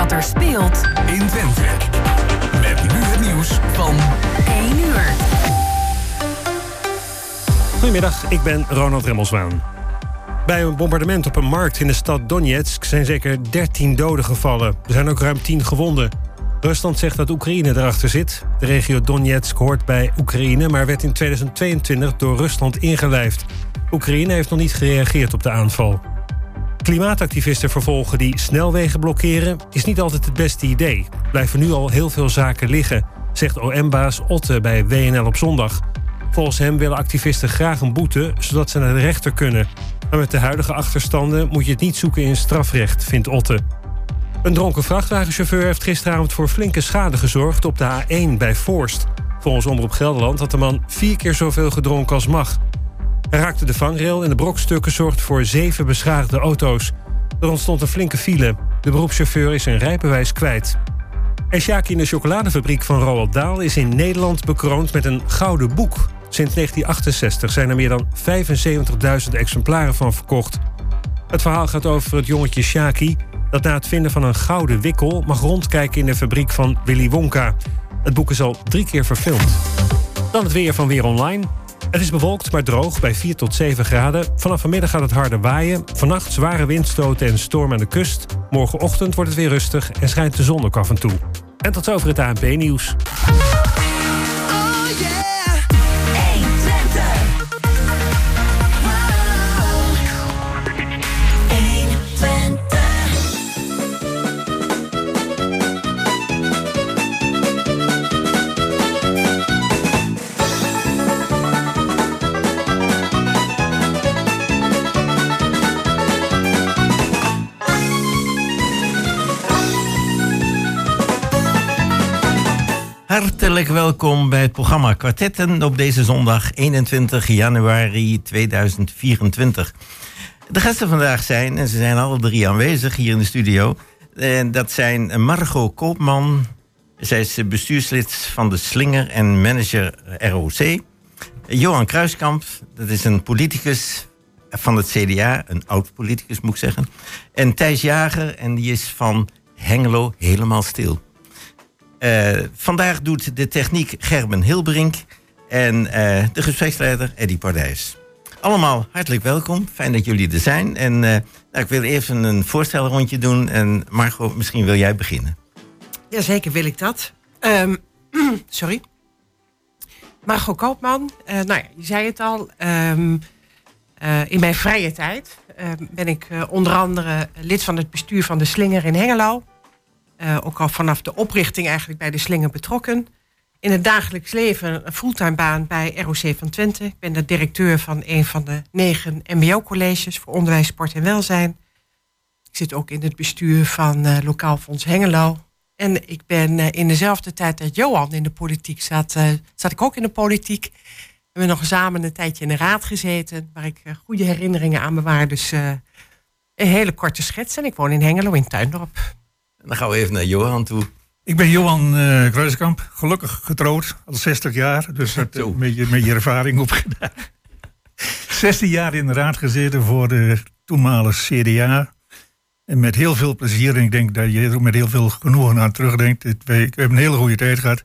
wat er speelt in Twente. Met nu het nieuws van 1 uur. Goedemiddag, ik ben Ronald Remmelswaan. Bij een bombardement op een markt in de stad Donetsk zijn zeker 13 doden gevallen. Er zijn ook ruim 10 gewonden. Rusland zegt dat Oekraïne erachter zit. De regio Donetsk hoort bij Oekraïne, maar werd in 2022 door Rusland ingelijfd. Oekraïne heeft nog niet gereageerd op de aanval. Klimaatactivisten vervolgen die snelwegen blokkeren is niet altijd het beste idee. Blijven nu al heel veel zaken liggen, zegt OM-baas Otte bij WNL op zondag. Volgens hem willen activisten graag een boete, zodat ze naar de rechter kunnen. Maar met de huidige achterstanden moet je het niet zoeken in strafrecht, vindt Otte. Een dronken vrachtwagenchauffeur heeft gisteravond voor flinke schade gezorgd op de A1 bij Forst. Volgens Omroep Gelderland had de man vier keer zoveel gedronken als mag. Hij raakte de vangrail en de brokstukken zorgden voor zeven beschadigde auto's. Er ontstond een flinke file. De beroepschauffeur is zijn rijbewijs kwijt. En Sjaki in de chocoladefabriek van Roald Daal is in Nederland bekroond met een gouden boek. Sinds 1968 zijn er meer dan 75.000 exemplaren van verkocht. Het verhaal gaat over het jongetje Shaki dat na het vinden van een gouden wikkel mag rondkijken in de fabriek van Willy Wonka. Het boek is al drie keer verfilmd. Dan het weer van Weer Online. Het is bewolkt, maar droog bij 4 tot 7 graden. Vanaf vanmiddag gaat het harder waaien. Vannacht zware windstoten en storm aan de kust. Morgenochtend wordt het weer rustig en schijnt de zon ook af en toe. En tot zover het ANP-nieuws. Hartelijk welkom bij het programma Kwartetten op deze zondag 21 januari 2024. De gasten vandaag zijn, en ze zijn alle drie aanwezig hier in de studio. En dat zijn Margot Koopman, zij is bestuurslid van de Slinger en manager ROC. Johan Kruiskamp, dat is een politicus van het CDA, een oud politicus moet ik zeggen. En Thijs Jager, en die is van Hengelo helemaal stil. Uh, vandaag doet de techniek Gerben Hilbrink en uh, de gespreksleider Eddy Pardijs. Allemaal hartelijk welkom. Fijn dat jullie er zijn. En uh, nou, ik wil even een voorstelrondje doen. En Margot, misschien wil jij beginnen. Jazeker wil ik dat. Um, sorry. Margot Koopman. nou ja, je zei het al. Um, in mijn vrije tijd ben ik onder andere lid van het bestuur van de Slinger in Hengelo. Uh, ook al vanaf de oprichting eigenlijk bij de slinger betrokken. In het dagelijks leven een fulltime baan bij ROC van Twente. Ik ben de directeur van een van de negen mbo-colleges voor onderwijs, sport en welzijn. Ik zit ook in het bestuur van uh, Lokaal Fonds Hengelo. En ik ben uh, in dezelfde tijd dat Johan in de politiek zat, zat ik ook in de politiek. We hebben nog samen een tijdje in de raad gezeten, waar ik goede herinneringen aan bewaar. Dus een hele korte schets. En ik woon in Hengelo in Tuindorp. Dan gaan we even naar Johan toe. Ik ben Johan uh, Kruiskamp, gelukkig getrouwd, al 60 jaar. Dus dat een beetje met je ervaring opgedaan. 16 jaar in de raad gezeten voor de toenmalige CDA. En met heel veel plezier. En ik denk dat je er met heel veel genoegen aan terugdenkt. Ik heb een hele goede tijd gehad.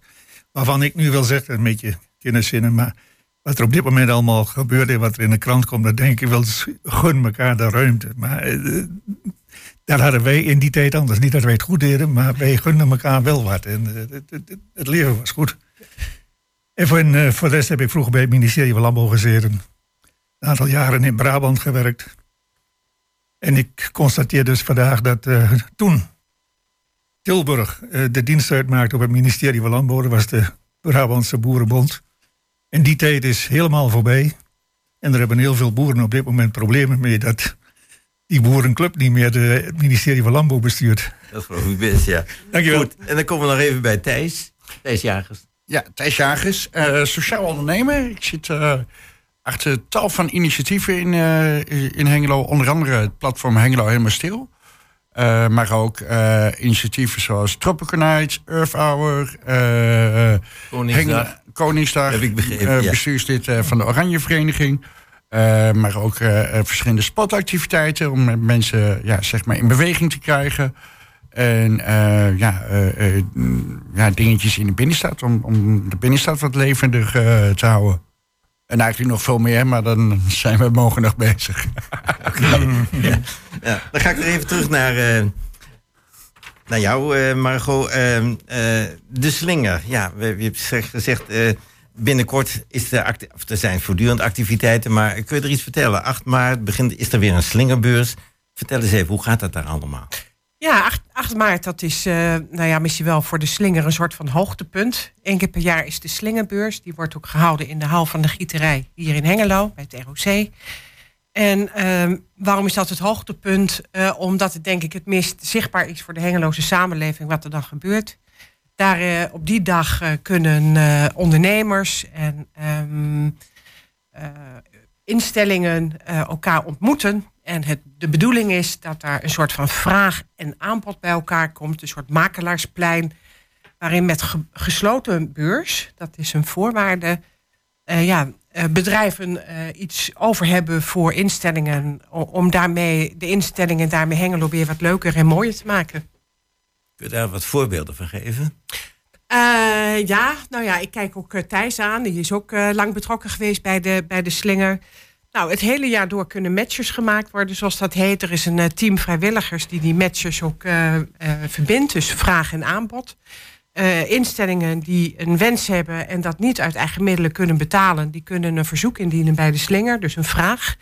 Waarvan ik nu wil zeggen, een beetje kinderzinnen. Maar wat er op dit moment allemaal gebeurt en wat er in de krant komt, dan denk ik wel, gun elkaar de ruimte. Maar uh, dat hadden wij in die tijd anders. Niet dat wij het goed deden, maar wij gunden elkaar wel wat. En uh, het, leven was goed. En voor, uh, voor de rest heb ik vroeger bij het ministerie van Landbouw gezeten. Een aantal jaren in Brabant gewerkt. En ik constateer dus vandaag dat uh, toen Tilburg de dienst uitmaakte op het ministerie van Landbouw, dat was de Brabantse Boerenbond. En die tijd is helemaal voorbij. En er hebben heel veel boeren op dit moment problemen mee dat die boerenclub niet meer het ministerie van Landbouw bestuurt. Dat is wel goed best, ja. Dankjewel. Goed, en dan komen we nog even bij Thijs. Thijs Jagers. Ja, Thijs Jagers, uh, sociaal ondernemer. Ik zit uh, achter tal van initiatieven in, uh, in Hengelo. Onder andere het platform Hengelo Helemaal Stil. maar ook initiatieven zoals Tropical Nights, Earth Hour, Koningsdag. Koningsdag. Heb ik begrepen, ja. Bestuurslid van de Oranje Vereniging. Uh, maar ook uh, verschillende sportactiviteiten om mensen ja, zeg maar in beweging te krijgen. En eh, ja, eh, eh, ja, dingetjes in de binnenstad om, om de binnenstad wat levendig eh, te houden. En eigenlijk nog veel meer, maar dan zijn we morgen nog bezig. Ja, dan ga ik weer even terug naar, eh, naar jou, eh, Margot. Ehm, eh, de slinger. Ja, hebben zeg- gezegd, eh, binnenkort is er, of zijn voortdurend activiteiten. Maar kun je er iets vertellen? 8 maart begint, is er weer een slingerbeurs. Vertel eens even, hoe gaat dat daar allemaal? Ja, 8, 8 maart, dat is eh, nou ja, misschien wel voor de slinger een soort van hoogtepunt. Eén keer per jaar is de slingerbeurs. Die wordt ook gehouden in de hal van de gieterij hier in Hengelo, bij het ROC. En ehm, waarom is dat het hoogtepunt? Eh, omdat het denk ik het meest zichtbaar is voor de Hengeloze samenleving wat er dan gebeurt. Daar eh, op die dag eh, kunnen eh, ondernemers en ehm, eh, instellingen elkaar ontmoeten. En het, de bedoeling is dat daar een soort van vraag en aanbod bij elkaar komt. Een soort makelaarsplein. Waarin met ge- gesloten beurs, dat is een voorwaarde, ja, bedrijven iets over hebben voor instellingen. Om daarmee de instellingen daarmee Hengelo weer wat leuker en mooier te maken. Kun je daar wat voorbeelden van geven? Eh, ja, nou ja, ik kijk ook eh, Thijs aan. Die is ook eh, lang betrokken geweest bij de, bij de slinger. Nou, het hele jaar door kunnen matches gemaakt worden, zoals dat heet. Er is een team vrijwilligers die die matches ook verbindt. Dus vraag en aanbod. Instellingen die een wens hebben en dat niet uit eigen middelen kunnen betalen, die kunnen een verzoek indienen bij de slinger, dus een vraag.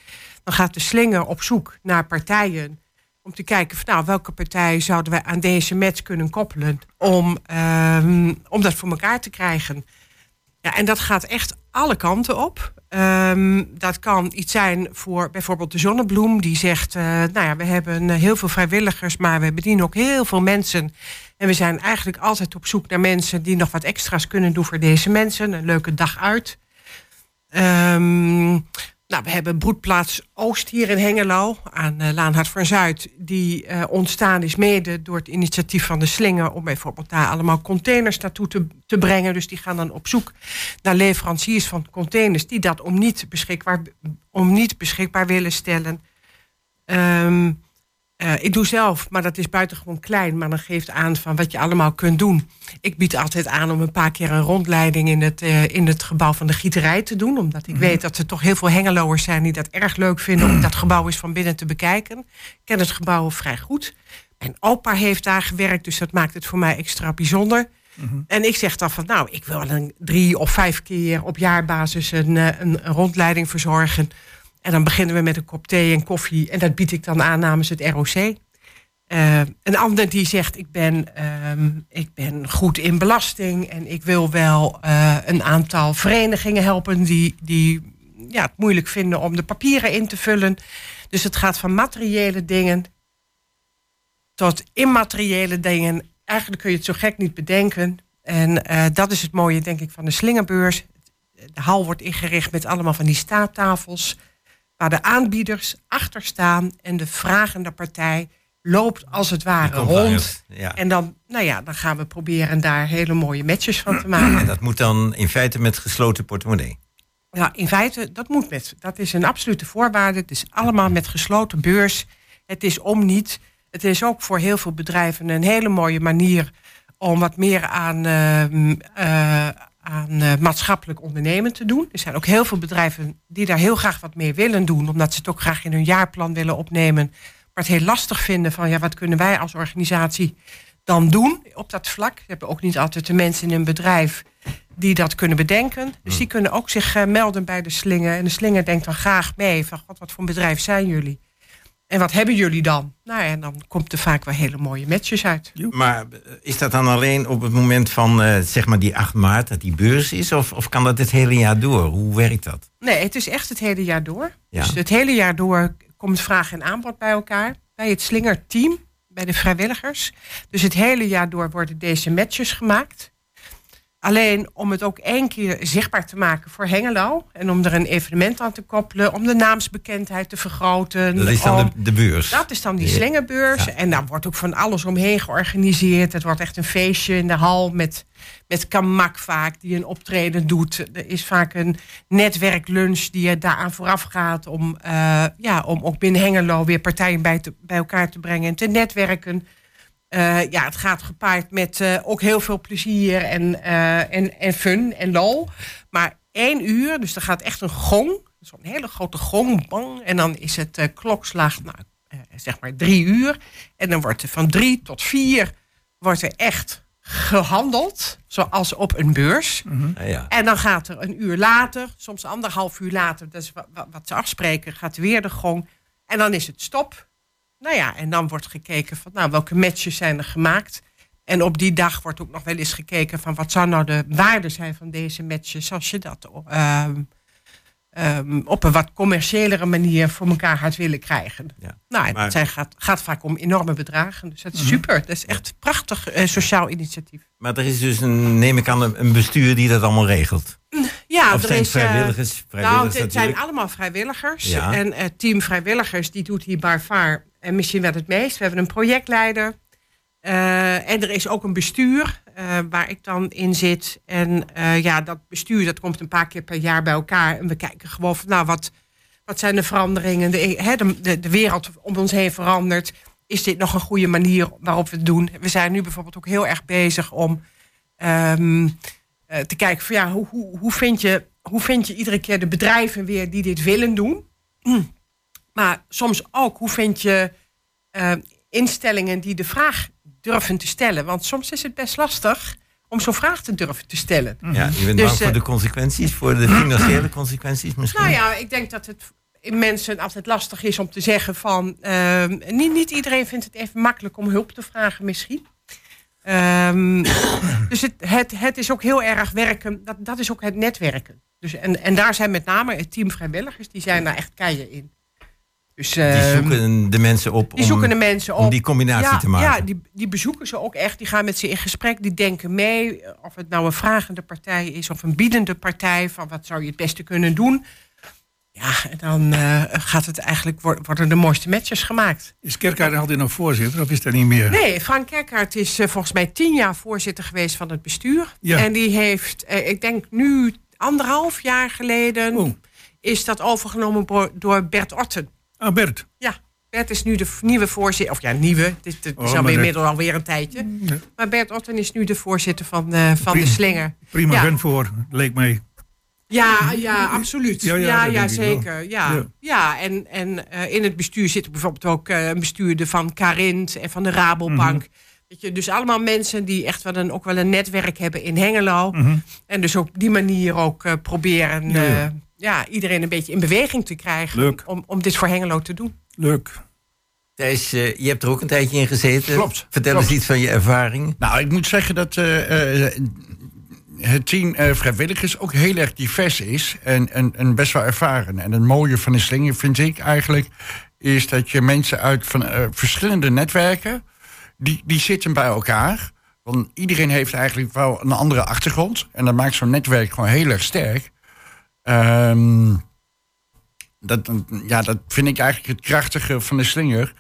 Dan gaat de slinger op zoek naar partijen om te kijken van nou, welke partij zouden wij aan deze match kunnen koppelen om, ehm, om dat voor elkaar te krijgen. Ja, en dat gaat echt alle kanten op. Ehm, dat kan iets zijn voor bijvoorbeeld de Zonnebloem, die zegt: eh, Nou ja, we hebben eh, heel veel vrijwilligers, maar we bedienen ook heel veel mensen. En we zijn eigenlijk altijd op zoek naar mensen die nog wat extra's kunnen doen voor deze mensen. Een leuke dag uit. Ehm, nou, we hebben broedplaats Oost hier in Hengelo aan uh, van Zuid. Die uh, ontstaan is mede door het initiatief van de Slinger... om bijvoorbeeld daar allemaal containers naartoe te, te brengen. Dus die gaan dan op zoek naar leveranciers van containers... die dat om niet beschikbaar, om niet beschikbaar willen stellen. Um, uh, ik doe zelf, maar dat is buitengewoon klein. Maar dan geeft aan van wat je allemaal kunt doen. Ik bied altijd aan om een paar keer een rondleiding in het, uh, in het gebouw van de gieterij te doen. Omdat ik mm -hmm. weet dat er toch heel veel hengeloers zijn die dat erg leuk vinden om dat gebouw eens van binnen te bekijken. Ik ken het gebouw vrij goed. Mijn opa heeft daar gewerkt, dus dat maakt het voor mij extra bijzonder. Mm -hmm. En ik zeg dan van nou, ik wil een drie of vijf keer op jaarbasis een, een, een rondleiding verzorgen. En dan beginnen we met een kop thee en koffie. En dat bied ik dan aan namens het ROC. Uh, een ander die zegt, ik ben, uh, ik ben goed in belasting... en ik wil wel uh, een aantal verenigingen helpen... die, die ja, het moeilijk vinden om de papieren in te vullen. Dus het gaat van materiële dingen tot immateriële dingen. Eigenlijk kun je het zo gek niet bedenken. En uh, dat is het mooie, denk ik, van de slingerbeurs. De hal wordt ingericht met allemaal van die staattafels waar de aanbieders achter staan en de vragende partij loopt als het ware rond. Ja. En dan, nou ja, dan gaan we proberen daar hele mooie matches van te maken. En dat moet dan in feite met gesloten portemonnee? Ja, in feite, dat moet met. Dat is een absolute voorwaarde. Het is allemaal met gesloten beurs. Het is om niet. Het is ook voor heel veel bedrijven een hele mooie manier om wat meer aan, uh, uh, aan uh, maatschappelijk ondernemen te doen. Er zijn ook heel veel bedrijven die daar heel graag wat mee willen doen, omdat ze het ook graag in hun jaarplan willen opnemen, maar het heel lastig vinden van ja, wat kunnen wij als organisatie dan doen op dat vlak. We hebben ook niet altijd de mensen in een bedrijf die dat kunnen bedenken. Dus die kunnen ook zich uh, melden bij de slinger. En de slinger denkt dan graag mee van God, wat voor een bedrijf zijn jullie? En wat hebben jullie dan? Nou, en dan komt er vaak wel hele mooie matches uit. Maar is dat dan alleen op het moment van uh, zeg maar die 8 maart dat die beurs is? Of, of kan dat het hele jaar door? Hoe werkt dat? Nee, het is echt het hele jaar door. Ja. Dus het hele jaar door komt vraag en aanbod bij elkaar. Bij het slingerteam, bij de vrijwilligers. Dus het hele jaar door worden deze matches gemaakt. Alleen om het ook één keer zichtbaar te maken voor Hengelo. En om er een evenement aan te koppelen. Om de naamsbekendheid te vergroten. Dat is dan om, de, de, beurs. Dat is dan die slingerbeurs. Ja. En daar wordt ook van alles omheen georganiseerd. Het wordt echt een feestje in de hal met, met Kamak vaak. Die een optreden doet. Er is vaak een netwerklunch die er daaraan vooraf gaat. Om, uh, ja, om ook binnen Hengelo weer partijen bij, te, bij elkaar te brengen. En te netwerken. Eh, ja, het gaat gepaard met eh, ook heel veel plezier en, eh, en, en fun en lol. Maar één uur, dus er gaat echt een gong. Zo'n hele grote gong, bang. En dan is het eh, klokslag, nou, eh, zeg maar drie uur. En dan wordt er van drie tot vier wordt er echt gehandeld. Zoals op een beurs. Ja, ja. En dan gaat er een uur later, soms anderhalf uur later, dat is wa- wa- wat ze afspreken, gaat weer de gong. En dan is het stop. Nou ja, en dan wordt gekeken van nou, welke matches zijn er gemaakt. En op die dag wordt ook nog wel eens gekeken van wat zou nou de waarde zijn van deze matches, als je dat ehm, ehm, op een wat commerciëlere manier voor elkaar had willen krijgen. Ja. Nou, Maar- het zijn, gaat, gaat vaak om enorme bedragen. Dus dat is super. Dat is echt een prachtig eh, sociaal initiatief. Maar er is dus, een, neem ik aan, een bestuur die dat allemaal regelt. Ja, of er zijn is, eh, vrijwilligers, Nou, vrijwilligers het zijn allemaal vrijwilligers. Ja. En het team vrijwilligers die doet hier far en misschien wel het meest. We hebben een projectleider. Eh, en er is ook een bestuur eh, waar ik dan in zit. En eh, ja, dat bestuur dat komt een paar keer per jaar bij elkaar. En we kijken gewoon van, nou, wat, wat zijn de veranderingen? De, de, de, wereld om ons heen verandert. Is dit nog een goede manier waarop we het doen? We zijn nu bijvoorbeeld ook heel erg bezig om ehm, eh, te kijken van ja, hoe, hoe, hoe, vind je, hoe vind je iedere keer de bedrijven weer die dit willen doen? Maar soms ook, hoe vind je eh, instellingen die de vraag durven te stellen? Want soms is het best lastig om zo'n vraag te durven te stellen. Ja, je bent Dus, bang voor eh, de consequenties, voor de financiële consequenties misschien? Nou ja, ik denk dat het in mensen altijd lastig is om te zeggen van... ehm, niet, niet iedereen vindt het even makkelijk om hulp te vragen misschien. Ehm, dus het, het, het is ook heel erg werken, dat, dat is ook het netwerken. Dus, en, en daar zijn met name het team vrijwilligers, die zijn daar echt keien in. Dus, Die ehm, zoeken de mensen op die om, zoeken de mensen op. om die combinatie ja, te maken. Ja, die, die bezoeken ze ook echt. Die gaan met ze in gesprek. Die denken mee. Of het nou een vragende partij is of een biedende partij. Van wat zou je het beste kunnen doen. Ja, en dan eh, gaat het eigenlijk, wor- worden de mooiste matches gemaakt. Is Kerkaard altijd nog voorzitter of is dat niet meer? Nee, Frank Kerkaert is eh, volgens mij tien jaar voorzitter geweest van het bestuur. Ja. En die heeft, eh, ik denk nu anderhalf jaar geleden, Oh. is dat overgenomen door Bert Otten. Ah, Bert. Ja, Bert is nu de nieuwe voorzitter. Of ja, nieuwe. Het is, het is Oh, alweer dat- inmiddels alweer een tijdje. Ja. Maar Bert Otten is nu de voorzitter van, eh, van de. Slinger. Prima Ja. voor, leek mij. Ja, ja, absoluut. Ja, Ja, zeker. Ja, Ja. en, en eh, in het bestuur zit bijvoorbeeld ook eh, een bestuurder van Carint en van de Rabobank. Mhm. Weet je, dus allemaal mensen die echt wel een, ook wel een netwerk hebben in Hengelo. Mhm. En dus op die manier ook proberen Ja, iedereen een beetje in beweging te krijgen. Leuk. Om, om dit voor Hengelo te doen. Leuk. Thijs, eh, je hebt er ook een tijdje in gezeten. Klopt, Vertel klopt. eens iets van je ervaring. Nou, ik moet zeggen dat eh, eh, het team eh, vrijwilligers ook heel erg divers is en, en, en best wel ervaren. En het mooie van de slinger vind ik eigenlijk, is dat je mensen uit van eh, verschillende netwerken, die, die zitten bij elkaar. Want iedereen heeft eigenlijk wel een andere achtergrond. En dat maakt zo'n netwerk gewoon heel erg sterk. Ehm, dat, ja, dat vind ik eigenlijk het krachtige van de slinger.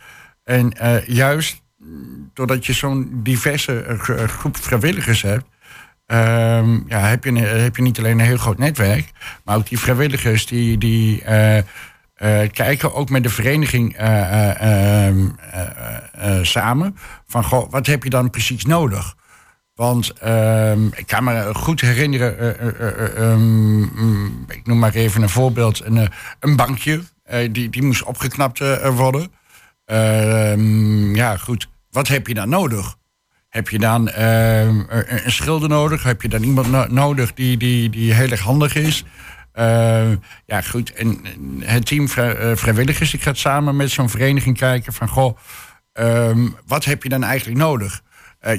En eh, juist doordat je zo'n diverse eh, eh, groep vrijwilligers hebt, ehm, ja, heb, je, heb je niet alleen een heel groot netwerk, maar ook die vrijwilligers die, die kijken ook met de vereniging eh, eh, ehm, eh, eh, eh, samen van goh, wat heb je dan precies nodig? Want ehm, ik kan me goed herinneren, eh, eh, eh, eh, ehm, mm, ik noem maar even een voorbeeld, een, een bankje, die, die moest opgeknapt worden. Ehm, ja, goed. Wat heb je dan nodig? Heb je dan een, een schilder nodig? Heb je dan iemand no- nodig die, die, die heel erg handig is? Ja, goed. En het team vrij- vrijwilligers, die gaat samen met zo'n vereniging kijken van... Goh, wat heb je dan eigenlijk nodig?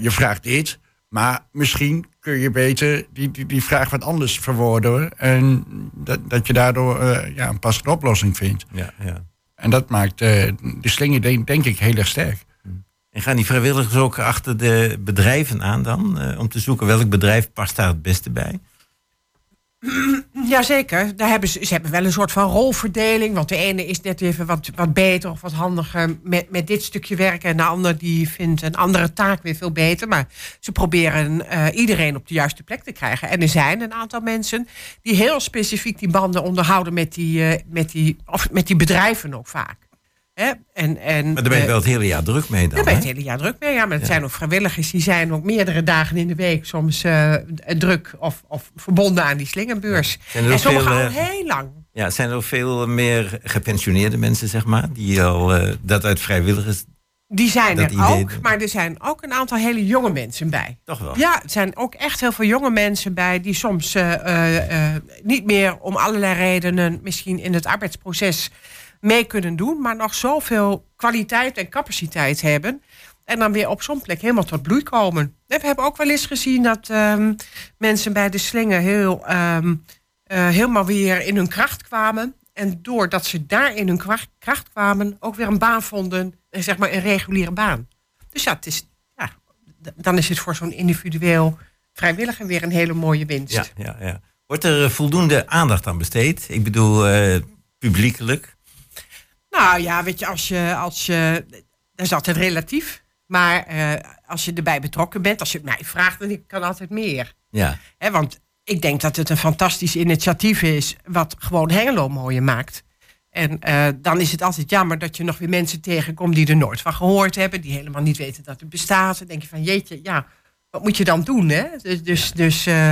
Je vraagt dit, maar misschien kun je beter die, die, die vraag wat anders verwoorden. En dat, dat je daardoor eh, ja, een passende oplossing vindt. Ja, ja. En dat maakt eh, de slinger denk, denk ik heel erg sterk. En gaan die vrijwilligers ook achter de bedrijven aan dan? eh, om te zoeken welk bedrijf past daar het beste bij? Jazeker, daar hebben ze, ze hebben wel een soort van rolverdeling. Want de ene is net even wat, wat beter of wat handiger met, met dit stukje werken. En de ander die vindt een andere taak weer veel beter. Maar ze proberen eh, iedereen op de juiste plek te krijgen. En er zijn een aantal mensen die heel specifiek die banden onderhouden met die, eh, met die, of met die bedrijven ook vaak. Hè? En, en, Maar daar ben je eh, wel het hele jaar druk mee dan, daar ben je het hele jaar druk mee. Ja, maar het Ja. zijn ook vrijwilligers die zijn ook meerdere dagen in de week soms eh, druk of, of verbonden aan die slingerbeurs. Er En sommigen al eh, heel lang. Ja, zijn er veel meer gepensioneerde mensen, zeg maar, die al dat uit vrijwilligers Die zijn dat er ook, maar er zijn ook een aantal hele jonge mensen bij. toch wel. Ja, er zijn ook echt heel veel jonge mensen bij die soms niet meer om allerlei redenen misschien in het arbeidsproces mee kunnen doen, maar nog zoveel kwaliteit en capaciteit hebben. En dan weer op zo'n plek helemaal tot bloei komen. En we hebben ook wel eens gezien dat ehm, mensen bij de slingen heel, ehm, eh, helemaal weer in hun kracht kwamen. En doordat ze daar in hun kracht, kwamen, ook weer een baan vonden, eh, zeg maar een reguliere baan. Dus ja, het is, ja dan is het voor zo'n individueel vrijwilliger weer een hele mooie winst. Ja, ja, ja. Wordt er eh, voldoende aandacht aan besteed? Ik bedoel, publiekelijk. Nou ja, weet je, als je, als je, dat is altijd relatief. Maar eh, als je erbij betrokken bent, als je het mij vraagt, dan ik kan altijd meer. Ja, want ik denk dat het een fantastisch initiatief is, wat gewoon Hengelo mooier maakt. En eh, dan is het altijd jammer dat je nog weer mensen tegenkomt die er nooit van gehoord hebben, die helemaal niet weten dat het bestaat. Dan denk je van jeetje, ja, wat moet je dan doen? Hè? Dus, dus, dus eh,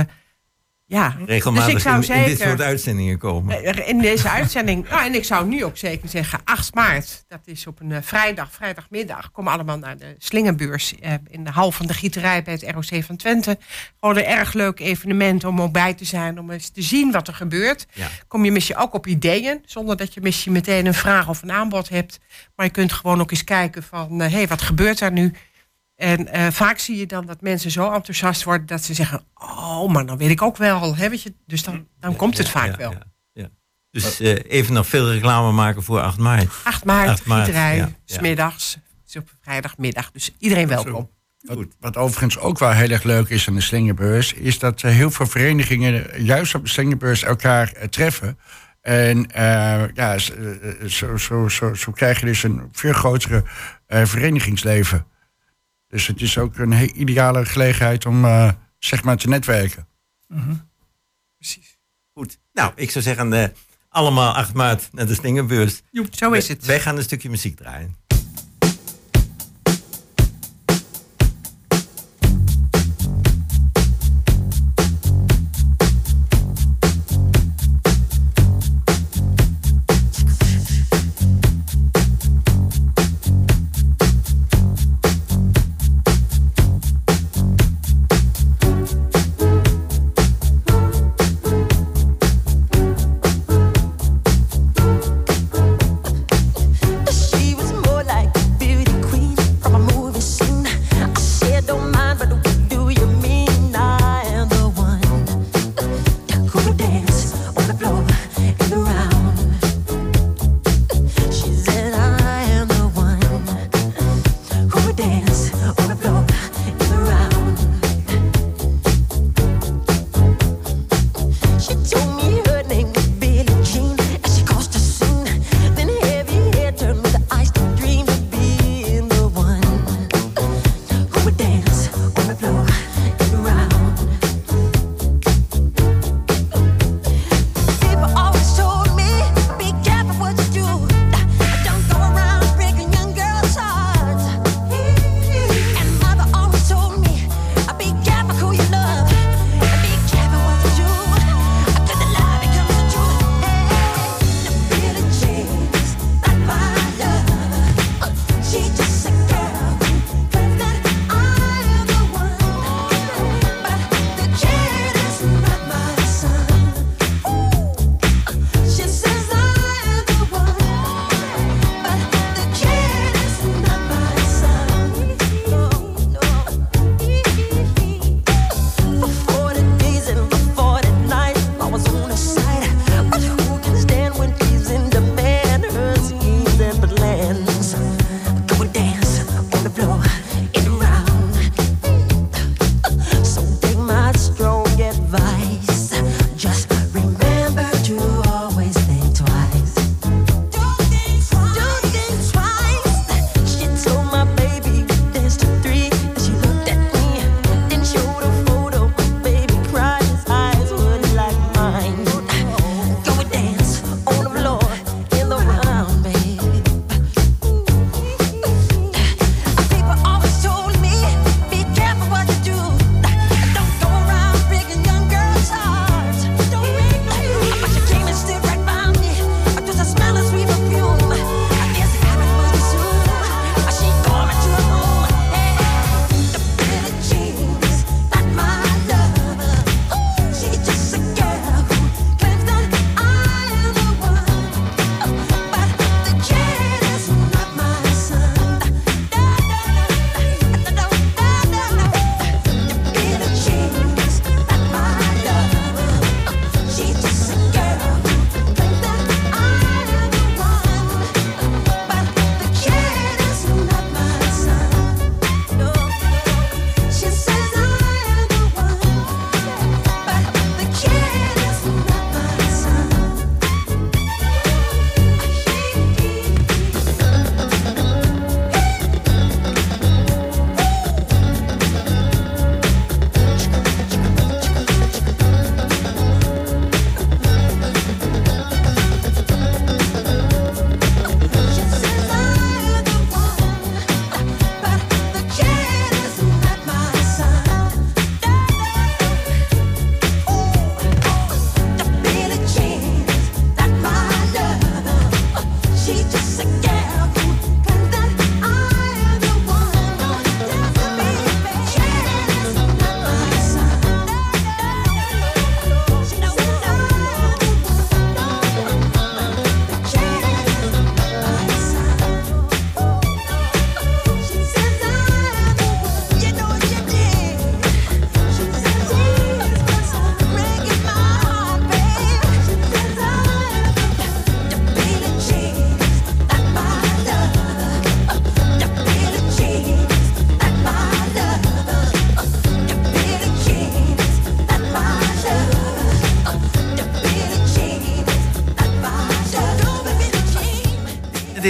ja. regelmatig dus ik zou in, in dit zeker- soort uitzendingen komen. Eh, In deze uitzending. Nou, en ik zou nu ook zeker zeggen, 8 maart. Dat is op een eh, vrijdag, vrijdagmiddag. Komen allemaal naar de Slingerbeurs eh, in de hal van de gieterij bij het ROC van Twente. Gewoon een erg leuk evenement om ook bij te zijn. Om eens te zien wat er gebeurt. Ja. Kom je misschien ook op ideeën. Zonder dat je misschien meteen een vraag of een aanbod hebt. Maar je kunt gewoon ook eens kijken van... hé, hey, wat gebeurt daar nu? En eh, vaak zie je dan dat mensen zo enthousiast worden... dat ze zeggen, oh, maar dan weet ik ook wel. Hè, weet je? Dus dan, dan komt het Ja, vaak ja, wel. ja, ja. Dus eh, even nog veel reclame maken voor 8 maart. 8 maart, 8 maart, gieterij, ja, ja. smiddags. Het is op vrijdagmiddag, dus iedereen welkom. Wat, wat overigens ook wel heel erg leuk is aan de Slingerbeurs... is dat eh, heel veel verenigingen juist op de Slingerbeurs elkaar treffen. En eh, ja, zo, zo, zo, zo krijg je dus een veel grotere eh, verenigingsleven. Dus het is ook een ideale gelegenheid om eh, zeg maar te netwerken. Precies. Goed. Nou, ik zou zeggen, eh, allemaal 8 maart naar de Slingerbeurs. Zo is het. Wij gaan een stukje muziek draaien.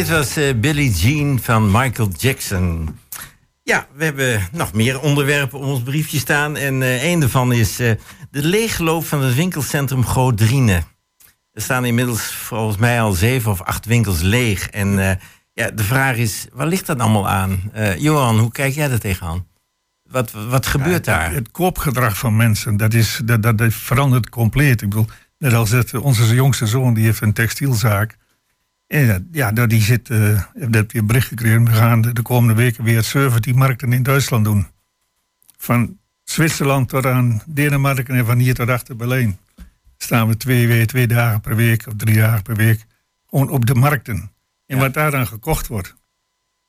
Dit was eh, Billie Jean van Michael Jackson. Ja, we hebben nog meer onderwerpen op ons briefje staan. En eh een daarvan is eh, de leegloop van het winkelcentrum Godrine. Er staan inmiddels volgens mij al zeven of acht winkels leeg. En ja, de vraag is, waar ligt dat allemaal aan? Johan, hoe kijk jij daar tegenaan? Wat, wat gebeurt daar? Het koopgedrag van mensen, dat, is, dat, dat, dat verandert compleet. Ik bedoel, net als het, onze jongste zoon, die heeft een textielzaak. En ja, ja, nou, die zit, eh dat heb je bericht gekregen, we gaan de, de komende weken weer 17 markten in Duitsland doen. Van Zwitserland tot aan Denemarken en van hier tot achter Berlijn. Staan we twee, weer twee dagen per week of drie dagen per week gewoon op de markten. En wat daar dan gekocht wordt.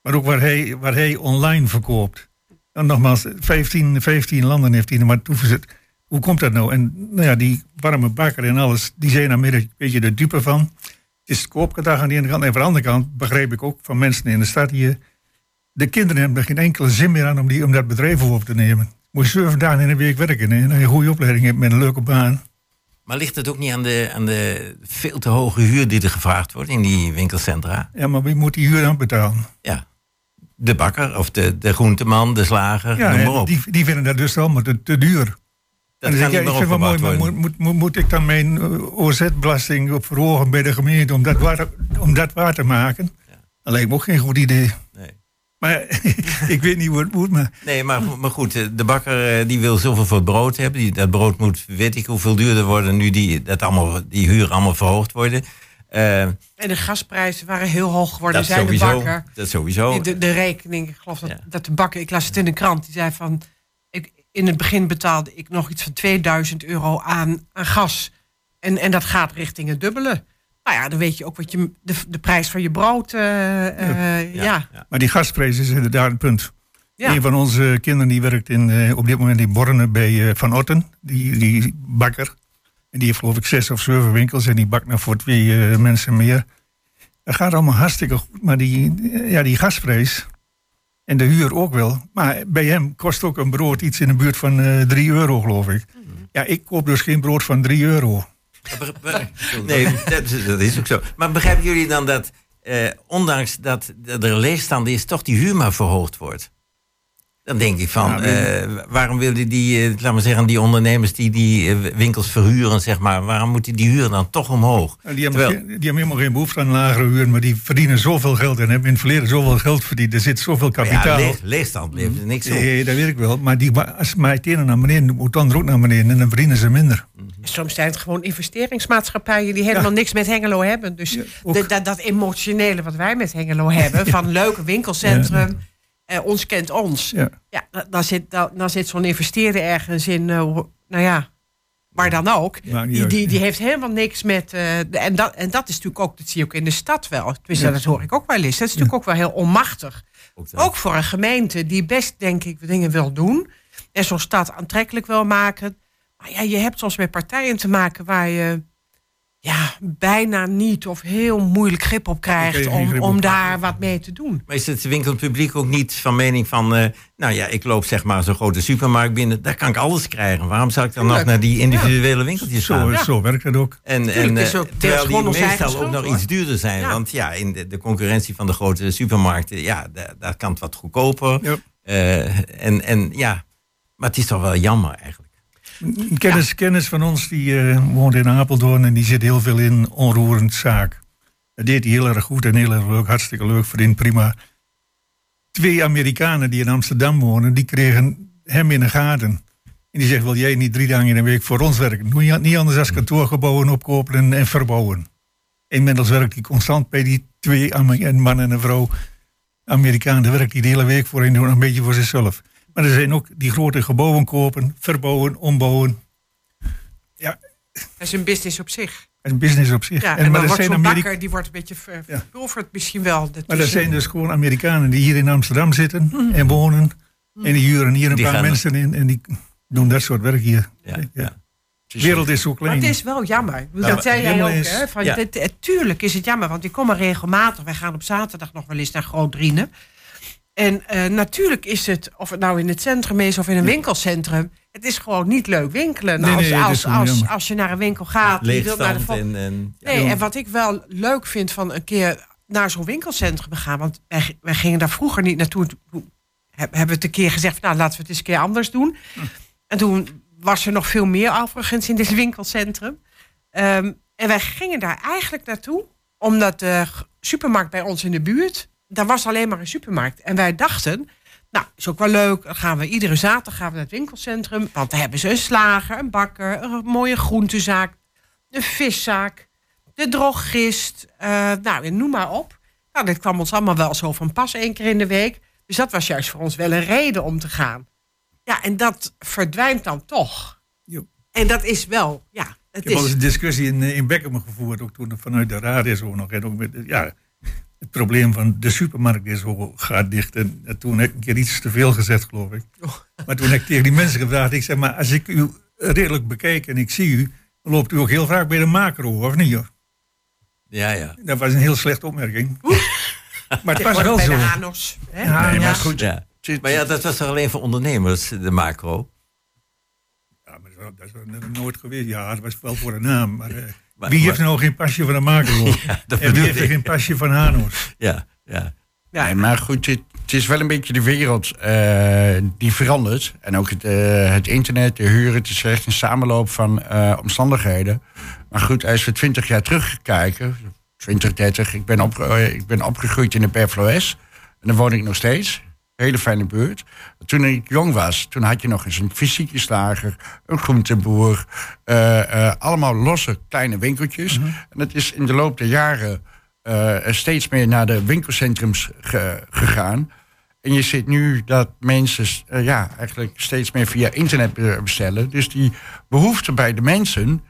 Maar ook waar hij, waar hij online verkoopt. En nogmaals, 15, 15 landen heeft hij er maar toegezet. Hoe komt dat nou? En nou ja, die warme bakker en alles, die zijn daar een beetje de dupe van. Het is het koopgedrag aan de ene kant. En van de andere kant begreep ik ook van mensen in de stad hier. De kinderen hebben er geen enkele zin meer aan om, die, om dat bedrijf over te nemen. Moet je zeven dagen in een week werken hè, en een goede opleiding hebt met een leuke baan. Maar ligt het ook niet aan de, aan de veel te hoge huur die er gevraagd wordt in die winkelcentra? Ja, maar wie moet die huur dan betalen? Ja. De bakker of de, de groenteman, de slager, Ja, noem maar op. die, die vinden dat dus allemaal te, te duur. Dat En dan niet ik, meer ik vind het wel mooi, maar moet, moet, moet, moet ik dan mijn eh, OZ-belasting op verhogen bij de gemeente om dat waar, om dat waar te maken? Dat lijkt me ook geen goed idee. Nee. Maar ik weet niet hoe het moet, maar Nee, maar, maar goed, eh, de bakker eh, die wil zoveel voor het brood hebben. Die, dat brood moet, weet ik hoeveel duurder worden nu die, dat allemaal, die huur allemaal verhoogd worden. En de gasprijzen waren heel hoog geworden, dat zei de sowieso. bakker. Dat sowieso. De, de rekening, ik geloof dat, Ja. dat de bakker, ik las het in de krant, die zei van, in het begin betaalde ik nog iets van 2000 euro aan, aan gas. En, en dat gaat richting het dubbele. Nou ja, dan weet je ook wat je, de, de prijs van je brood, eh, eh, ja. ja. Maar die gasprijs is inderdaad een punt. Ja. Een van onze kinderen die werkt in, eh, op dit moment in Borne bij Van Otten, die, die bakker. En die heeft geloof ik zes of zeven winkels en die bakt nog voor twee mensen meer. Dat gaat allemaal hartstikke goed, maar die, ja, die gasprijs en de huur ook wel. Maar bij hem kost ook een brood iets in de buurt van eh 3 euro geloof ik. Ja, ik koop dus geen brood van 3 euro. Nee, dat, is- dat is ook zo. Maar begrijpen jullie dan dat, eh, ondanks dat er een leegstand is, toch die huur maar verhoogd wordt? Dan denk ik van, eh, waarom willen die, eh, laat maar zeggen, die ondernemers die die eh, winkels verhuren, zeg maar, waarom moet die, die huur dan toch omhoog? Die hebben, Terwijl- geen- die hebben helemaal geen behoefte aan lagere huur, maar die verdienen zoveel geld en hebben in het verleden zoveel geld verdiend. Er zit zoveel kapitaal. Ja, leeg, leegstand levert er niks op. Nee, dat weet ik wel. Maar die, als maar het ene naar beneden moet het andere ook naar beneden. En dan verdienen ze minder. Soms zijn het gewoon investeringsmaatschappijen die helemaal Ja. niks met Hengelo hebben. Dus Ja, ook. de- dat, dat emotionele wat wij met Hengelo hebben, van leuke winkelcentrum, eh, ons kent ons. Ja. Ja, da- dan zit, da- dan zit zo'n investeerder ergens in, eh, nou ja, waar dan ook. Die, die, die heeft helemaal niks met. eh, de- en, dat, en dat is natuurlijk ook, dat zie je ook in de stad wel. Tenminste, Ja. dat hoor ik ook wel eens. Dat is natuurlijk ook wel heel onmachtig. Ook. Ook voor een gemeente die best, denk ik, dingen wil doen. En zo'n stad aantrekkelijk wil maken. Maar ja, je hebt soms met partijen te maken waar je ja, bijna niet of heel moeilijk grip op krijgt om, om daar wat mee te doen. Maar is het winkelpubliek ook niet van mening van... eh, nou ja, ik loop zeg maar zo'n grote supermarkt binnen... daar kan ik alles krijgen. Waarom zou ik dan nog naar die individuele winkeltjes Zo, gaan? Ja. zo werkt het ook. En, Tuurlijk, en eh, ook terwijl die meestal ook nog hoor. iets duurder zijn. Ja. Want ja, in de, de concurrentie van de grote supermarkten... ja, daar, daar kan het wat goedkoper. Eh, en, en ja, maar het is toch wel jammer eigenlijk. Een kennis, kennis van ons die eh, woont in Apeldoorn en die zit heel veel in onroerend zaak. Dat deed hij heel erg goed en heel erg leuk, hartstikke leuk, verdient prima. Twee Amerikanen die in Amsterdam wonen, die kregen hem in de gaten. En die zegt, wil jij niet drie dagen in de week voor ons werken? Doe je niet anders dan kantoorgebouwen opkopen en, en verbouwen. Inmiddels werkt hij constant bij die twee, een man en een vrouw, Amerikanen. Daar werkt hij de hele week voor en doet een beetje voor zichzelf. Maar er zijn ook die grote gebouwen kopen, verbouwen, ombouwen. Ja, Dat is een business op zich. dat is een business op zich. Ja, en, maar dan wordt zo'n bakker, die wordt een beetje Ja. verpulverd misschien wel. Dat Maar er zijn dus gewoon Amerikanen die hier in Amsterdam zitten en wonen. En die huren hier een Die paar mensen in en die doen dat soort werk hier. Ja, Ja. ja. De wereld is zo Maar klein. het is wel jammer. Ja, dat zei jij ook. is- Hè? Van, ja. dit- het- tuurlijk is het jammer, want ik kom er regelmatig. Wij gaan op zaterdag nog wel eens naar Groot-Drienen. En eh, natuurlijk is het, of het nou in het centrum is of in een winkelcentrum... het is gewoon niet leuk winkelen. Nee, als, nee, als, als, je naar een winkel gaat... je wilt naar de vol- en... en ja. Nee, en wat ik wel leuk vind van een keer naar zo'n winkelcentrum gaan. Want wij, wij gingen daar vroeger niet naartoe. Toen hebben we het een keer gezegd, nou laten we het eens een keer anders doen. En toen was er nog veel meer overigens in dit winkelcentrum. Ehm, en wij gingen daar eigenlijk naartoe, omdat de supermarkt bij ons in de buurt, daar was alleen maar een supermarkt. En wij dachten, nou, is ook wel leuk. Dan gaan we iedere zaterdag gaan we naar het winkelcentrum. Want daar hebben ze een slager, een bakker, een mooie groentezaak, een viszaak, de drogist. eh, nou, noem maar op. Nou, dit kwam ons allemaal wel zo van pas één keer in de week. Dus dat was juist voor ons wel een reden om te gaan. Ja, en dat verdwijnt dan toch. Jo. En dat is wel, ja, het Ik heb al eens is... een discussie in, eh, in Beckham gevoerd, ook toen vanuit de raad en zo nog. En ook met, ja, het probleem van de supermarkt is zo gaat dicht. En, toen heb ik een keer iets te veel gezegd, geloof ik. Maar toen heb ik tegen die mensen gevraagd, ik zeg maar, als ik u redelijk bekijk en ik zie u, dan loopt u ook heel vaak bij de macro, of niet? Joh? Ja, ja. Dat was een heel slechte opmerking. maar het was wel bij zo. de Hanos. Hè? Ja, Nee, maar goed. ja. Maar ja, dat was toch alleen voor ondernemers, de macro? Ja, maar dat, dat is wel nooit geweest. Ja, dat was wel voor een naam. Maar, eh, Maar- wie heeft maar- nou geen pasje van de macro? dat en wie heeft er ik. geen pasje van Hanos? Ja, ja. Nee, maar goed, het, het is wel een beetje de wereld eh, die verandert. En ook het, eh, het internet, de huur, het is echt een samenloop van eh, omstandigheden. Maar goed, als we twintig jaar terugkijken, 20, 30, ik ben, op, ik ben opgegroeid in de Perfloes. En daar woon ik nog steeds. Hele fijne buurt. Toen ik jong was, toen had je nog eens een fysieke slager, een groenteboer. eh, eh, allemaal losse kleine winkeltjes. En dat is in de loop der jaren eh, steeds meer naar de winkelcentrums ge- gegaan. En je ziet nu dat mensen ja, eigenlijk steeds meer via internet be- bestellen. Dus die behoefte bij de mensen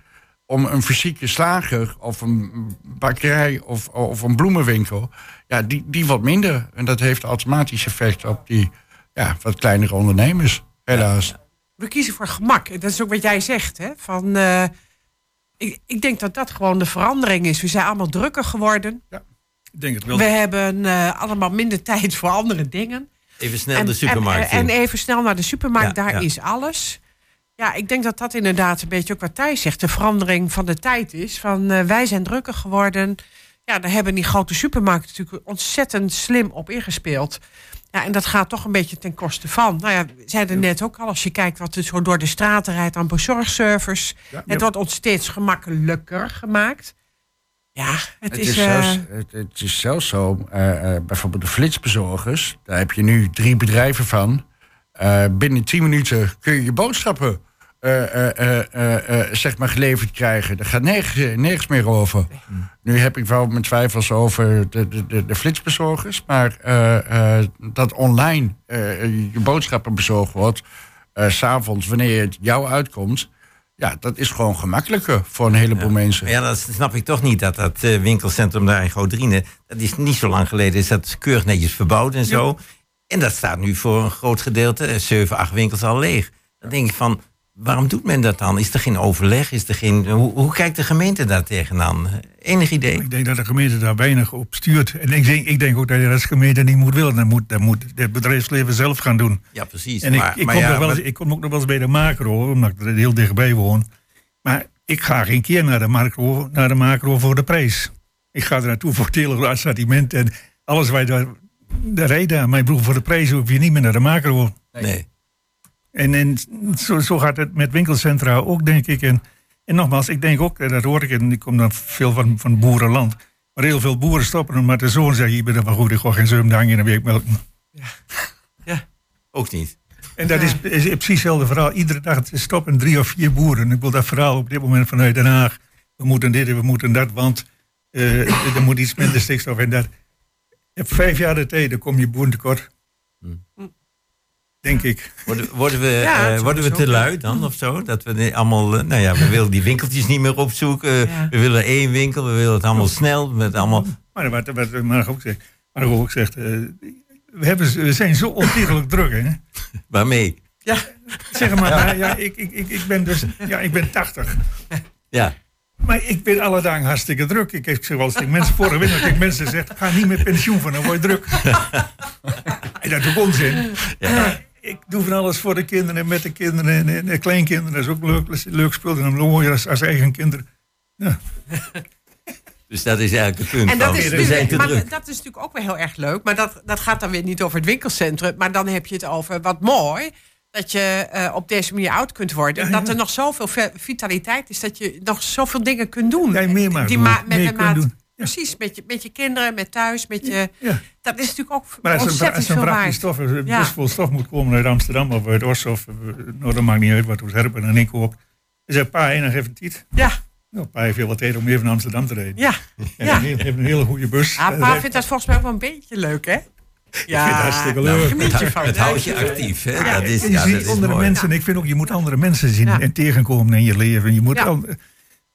om een fysieke slager of een bakkerij of, of een bloemenwinkel, ja, die, die wat minder. En dat heeft automatisch effect op die ja, wat kleinere ondernemers, helaas. We kiezen voor gemak. En dat is ook wat jij zegt. Hè? Van, eh, ik, ik denk dat dat gewoon de verandering is. We zijn allemaal drukker geworden. Ik denk het wel. We hebben eh, allemaal minder tijd voor andere dingen. Even snel de supermarkt en, in. en even snel naar de supermarkt, Ja, daar ja. is alles. Ja, ik denk dat dat inderdaad een beetje ook wat Thijs zegt. De verandering van de tijd is. Van eh, wij zijn drukker geworden. Ja, daar hebben die grote supermarkten natuurlijk ontzettend slim op ingespeeld. Ja, en dat gaat toch een beetje ten koste van. Nou ja, we zeiden net ook al, als je kijkt wat er zo door de straten rijdt aan bezorgservice. Het wordt ons steeds gemakkelijker gemaakt. Ja, het, Het is. is, eh, zelfs, het, het is zelfs zo, eh, eh, bijvoorbeeld de flitsbezorgers, daar heb je nu drie bedrijven van. Binnen 10 minuten kun je je boodschappen eh, eh, eh, zeg maar geleverd krijgen. Daar gaat nergens, nergens meer over. Nu heb ik wel mijn twijfels over de, de, de, de flitsbezorgers, maar dat online je boodschappen bezorgd wordt, s s'avonds wanneer het jou uitkomt, ja, dat is gewoon gemakkelijker voor een heleboel mensen. Ja, dat snap ik toch niet. Dat dat winkelcentrum daar in Godrine, dat is niet zo lang geleden, is dat keurig netjes verbouwd en zo. En dat staat nu voor een groot gedeelte, eh, zeven, acht winkels al leeg. Dan denk ik van, waarom doet men dat dan? Is er geen overleg? Is er geen, hoe, hoe kijkt de gemeente daar tegenaan? Enig idee? Ik denk dat de gemeente daar weinig op stuurt. En ik denk, ik denk ook dat je als gemeente niet moet willen. Dat moet, dat moet het bedrijfsleven zelf gaan doen. Ja, precies. En ik, maar, ik, maar kom ja, wel eens, maar- ik kom ook nog wel eens bij de macro, omdat ik er heel dichtbij woon. Maar ik ga geen keer naar de macro, naar de macro voor de prijs. Ik ga er naartoe voor het hele assortiment en alles waar je daar, daar rijdt daar. Mijn broer voor de prijs hoef je niet meer naar de macro. nee. En, en zo, zo gaat het met winkelcentra ook, denk ik. En, en nogmaals, ik denk ook, en dat hoor ik, en ik kom dan veel van, van boerenland. Maar heel veel boeren stoppen hem, maar de zoon zegt, hier ben ik wel goed, ik ga geen zeum hangen in een week melken. Ook niet. En dat is, is precies hetzelfde verhaal. Iedere dag stoppen drie of vier boeren. Ik wil dat verhaal op dit moment vanuit Den Haag. We moeten dit en we moeten dat, want eh, er moet iets minder stikstof en dat. Je hebt vijf jaar de tijd, dan kom je boeren tekort. Denk ik. Worden, worden we, Ja, eh, worden we te lui dan of zo? Dat we allemaal, eh, nou ja, we willen die winkeltjes niet meer opzoeken. Ja. We willen één winkel, we willen het allemaal snel. Met allemaal, Maar wat, wat Marg ook zegt, Marg ook zegt eh, we, hebben, we zijn zo ontiegelijk druk. Hè? waarmee? Zeg maar, ja. ja, ik, ik, ik, ik ben dus ja, ik ben 80. Ja, Maar ik ben alle dagen hartstikke druk. Ik, ik zeg wel eens tegen mensen, vorige winter heb ik mensen gezegd, ga niet met pensioen van, dan word je druk. en dat is ook onzin. Maar ik doe van alles voor de kinderen en met de kinderen en, en de kleinkinderen. Dat is ook leuk, leuk spul. En mooier als, als eigen kinderen. Ja. Dus dat is eigenlijk het punt. En dat is, we zijn te maar druk. dat is natuurlijk ook weer heel erg leuk. Maar dat, dat gaat dan weer niet over het winkelcentrum. Maar dan heb je het over wat mooi. Dat je eh, op deze manier oud kunt worden. En Ja, dat ja. er nog zoveel ve- vitaliteit is. Dat je nog zoveel dingen kunt doen. Ja, meer maar Die ma- met Ja. Precies, met je, met je kinderen, met thuis, met je... Ja. Dat is natuurlijk ook Maar ontzettend als een veel waard. stof, als een Ja. bus vol stof moet komen uit Amsterdam of uit Os of eh, nou, dat maakt niet uit wat we herpen en ik koop. Dan zegt pa, enig een tijd. Ja, Nou, pa heeft veel wat tijd om even naar Amsterdam te rijden. ja. En ja. heel- heeft een hele goede bus. Ah, En pa vindt dat volgens mij ook wel een beetje leuk, hè? Ja, het hartstikke Nou, leuk. het, van. het houdt je actief. Hè? dat is, je ja, ziet dat is andere mooi. mensen. Ik vind ook, je moet andere mensen zien Ja. en tegenkomen in je leven. Je moet Ja. al,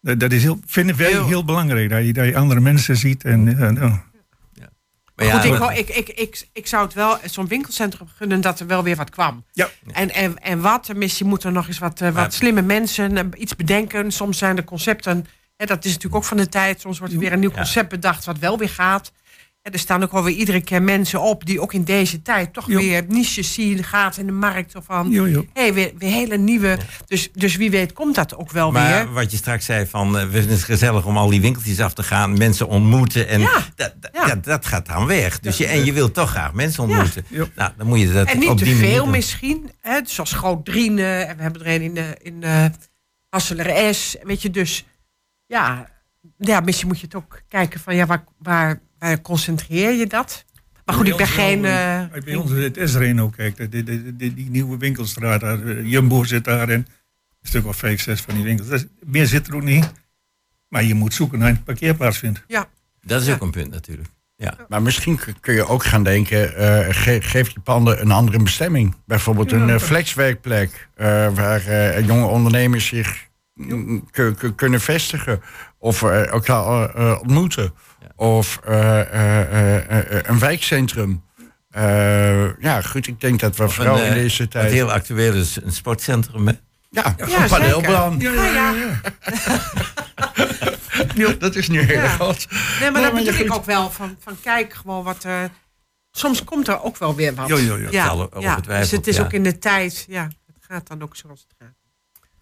dat dat is heel, vind ik wel Heel. heel belangrijk. Dat je, dat je andere mensen ziet. En, en, oh. Maar ja, Goed, ik, ik, ik, ik, ik zou het wel, zo'n winkelcentrum gunnen dat er wel weer wat kwam. Ja. En, en, en wat, misschien moeten er nog eens wat, eh, wat slimme mensen eh, iets bedenken. Soms zijn de concepten, hè, dat is natuurlijk ook van de tijd. Soms wordt er weer een nieuw Ja. concept bedacht wat wel weer gaat. En er staan ook wel weer iedere keer mensen op die ook in deze tijd toch Jo. weer niches zien, gaat in de markt of van. Jo, jo. Hey, weer, weer hele nieuwe. Dus, dus wie weet komt dat ook wel Maar weer. wat je straks zei van, we vinden het gezellig om al die winkeltjes af te gaan, mensen ontmoeten en Ja, dat, ja. ja, dat gaat dan weg. Dus je, en je wilt toch graag mensen ontmoeten. Ja. Nou, dan moet je dat En op niet te veel doen. misschien. Hè, zoals Groot-Driene. En we hebben er een in, de, in de Hasseler S. Weet je, dus ja, ja, misschien moet je het ook kijken van ja, waar, waar, waar concentreer je dat? Maar goed, ik ben geen... eh, Bij ons is het Esreen ook, kijk. Die, die, die, die nieuwe winkelstraat, daar, eh, Jumbo zit daar en een stuk of vijf, zes van die winkels. Meer zit er ook niet. Maar je moet zoeken naar een parkeerplaats vindt. ja, Dat is Ja. ook een punt natuurlijk. Ja. Maar misschien kun je ook gaan denken, eh, ge- geef je panden een andere bestemming. Bijvoorbeeld een eh, flexwerkplek, eh, waar eh, jonge ondernemers zich ku- ku- kunnen vestigen. Of eh, elkaar eh, ontmoeten. Of eh, eh, eh, eh, een wijkcentrum. Eh, ja, goed, ik denk dat we Of vooral een, in eh, deze Wat tijd... heel actueel is, een sportcentrum. Hè? Ja, Ja, een paneelbaan. Ja, ja. Ja, dat is nu heel Ja. groot. Nee, maar je bedoel ik goed. ook wel. Van, van kijk gewoon wat er... Soms komt er ook wel weer wat. Jo, jo, jo. Ja, ja. Dus het is ja. ook in de tijd. Ja, het gaat dan ook zoals het gaat.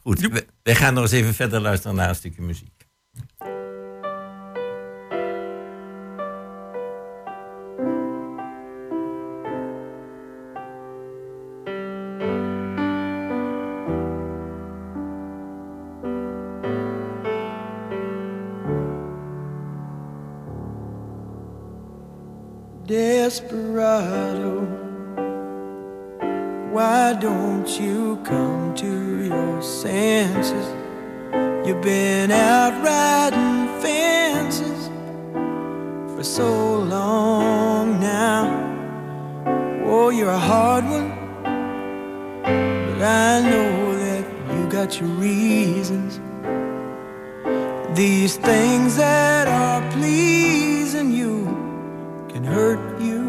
Goed, we, wij gaan nog eens even verder luisteren naar een stukje muziek. Desperado, why don't you come to your senses? You've been out riding fences for so long now. Oh, you're a hard one, but I know that you got your reasons. These things that are pleasing you can hurt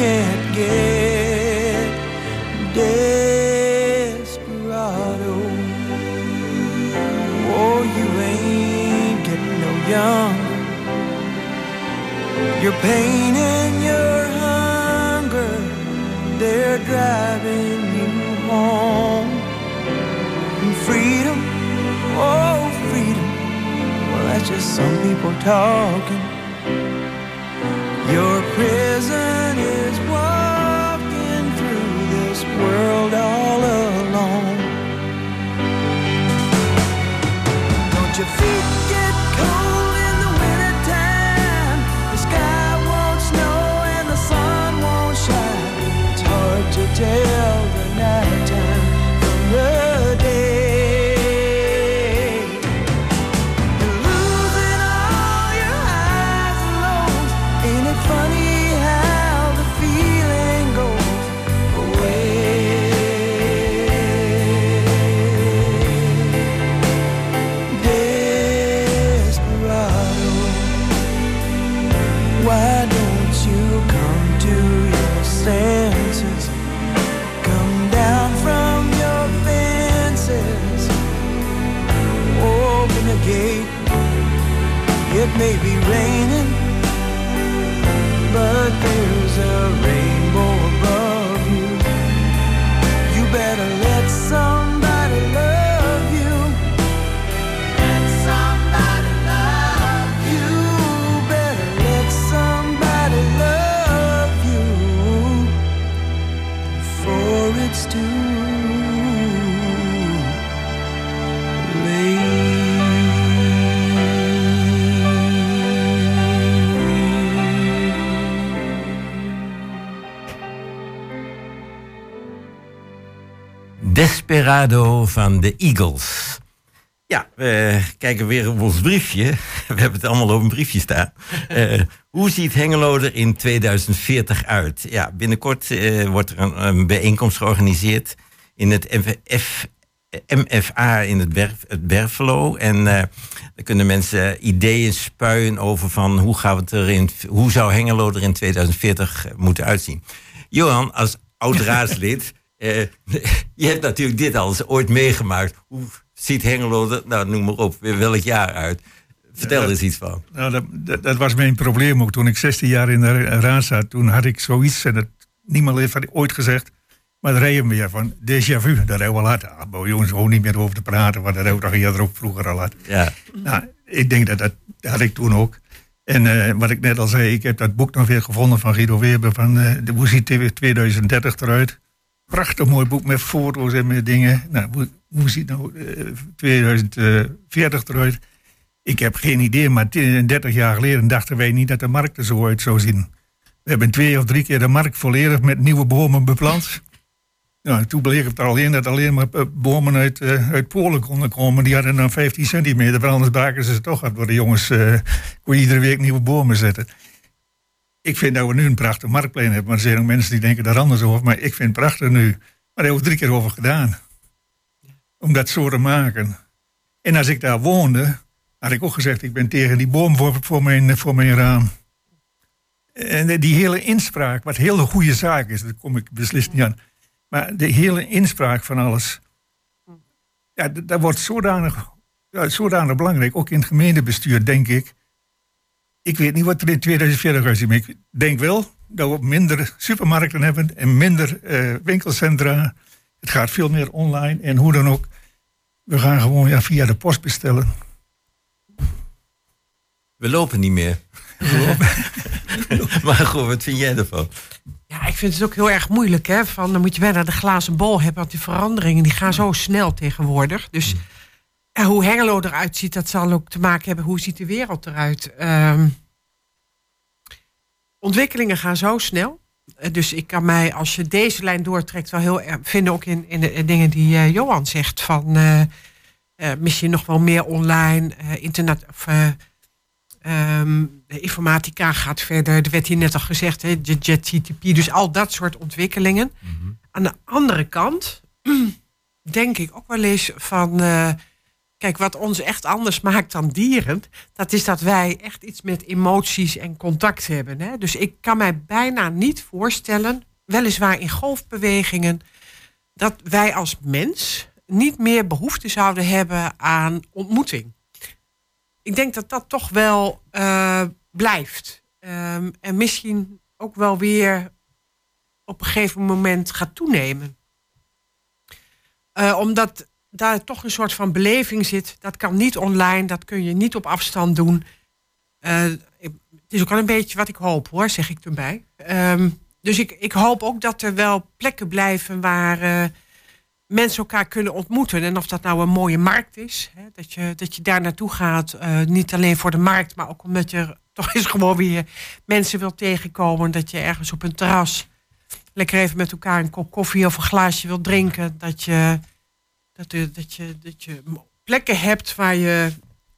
can't get. Desperado. Oh, you ain't getting no younger. Your pain and your hunger, they're driving you home. And freedom, oh, freedom. Well, that's just some people talking. Your your feet get cold in the wintertime? The sky won't snow and the sun won't shine. It's hard to tell the nighttime Desperado van de Eagles. Ja, we kijken weer op ons briefje. We hebben het allemaal op een briefje staan. Eh, hoe ziet Hengelo er in 2040 uit? Ja, binnenkort eh, wordt er een, een bijeenkomst georganiseerd in het MF, MFA in het, Berf, het Berfelo. En uh, daar kunnen mensen ideeën spuien over van hoe, gaan we het er in, hoe zou Hengelo er in 2040 moeten uitzien. Johan, als oud raadslid, uh, je hebt natuurlijk dit al eens ooit meegemaakt. Hoe ziet Hengelo nou noem maar op, weer welk jaar uit? Vertel er eens iets van. Nou, dat, dat, dat, was mijn probleem ook. Toen ik 16 jaar in de raad zat, toen had ik zoiets, en dat, niemand heeft dat ooit gezegd, maar daar rijden we weer van déjà vu. Daar hebben we al had. Ah, jongens, gewoon niet meer over te praten, want dat hebben we toch eerder ook vroeger al had. Ja. Nou, ik denk dat dat, dat had ik toen ook. En uh, wat ik net al zei, ik heb dat boek nog weer gevonden van Guido Weber, van uh, de Hoe ziet 2030 eruit? Prachtig mooi boek met foto's en met dingen. Nou, hoe, ziet nou uh, 2040 eruit? Ik heb geen idee, maar 30 jaar geleden dachten wij niet dat de markt er zo uit zou zien. We hebben twee of drie keer de markt volledig met nieuwe bomen beplant. Nou, toen bleek het al in dat alleen maar bomen uit, uh, uit Polen konden komen. Die hadden dan 15 centimeter, anders baken ze ze toch. Door de jongens uh, kon iedere week nieuwe bomen zetten. Ik vind dat we nu een prachtig marktplein hebben. Maar er zijn ook mensen die denken daar anders over. Maar ik vind het prachtig nu. Maar daar hebben we drie keer over gedaan. Om dat zo te maken. En als ik daar woonde, had ik ook gezegd... ik ben tegen die boom voor, voor, mijn, voor mijn raam. En die hele inspraak, wat heel een goede zaak is... daar kom ik beslist niet aan... Maar de hele inspraak van alles, ja, dat wordt zodanig, zodanig belangrijk, ook in het gemeentebestuur, denk ik. Ik weet niet wat er in 2040 uitziet, maar ik denk wel dat we minder supermarkten hebben en minder uh, winkelcentra. Het gaat veel meer online en hoe dan ook. We gaan gewoon ja, via de post bestellen. We lopen niet meer. maar goed, wat vind jij ervan? Ja, ik vind het ook heel erg moeilijk. Hè? Van, dan moet je bijna de glazen bol hebben. Want die veranderingen die gaan zo snel tegenwoordig. Dus ja, hoe Hengelo eruit ziet, dat zal ook te maken hebben. Hoe ziet de wereld eruit? Um, ontwikkelingen gaan zo snel. Dus ik kan mij, als je deze lijn doortrekt, wel heel erg vinden. Ook in, in de dingen die uh, Johan zegt. Van uh, uh, misschien nog wel meer online, internet. Of, Um, de informatica gaat verder. Er werd hier net al gezegd, hè, JetGTP. Dus al dat soort ontwikkelingen. Mm -hmm. Aan de andere kant denk ik ook wel eens van... Kijk, wat ons echt anders maakt dan dieren... dat is dat wij echt iets met emoties en contact hebben. Hè? Dus ik kan mij bijna niet voorstellen... weliswaar in golfbewegingen... dat wij als mens niet meer behoefte zouden hebben aan ontmoeting ik denk dat dat toch wel uh, blijft. Um, en misschien ook wel weer op een gegeven moment gaat toenemen. Uh, omdat daar toch een soort van beleving zit. Dat kan niet online, dat kun je niet op afstand doen. Uh, het is ook al een beetje wat ik hoop hoor, zeg ik erbij. Um, dus ik, ik hoop ook dat er wel plekken blijven waar mensen elkaar kunnen ontmoeten. En of dat nou een mooie markt is, hè, dat, je, dat je daar naartoe gaat, uh, niet alleen voor de markt, maar ook omdat je toch eens gewoon weer mensen wilt tegenkomen. Dat je ergens op een terras lekker even met elkaar een kop koffie of een glaasje wilt drinken. Dat je, dat, je, dat je, dat je plekken hebt waar je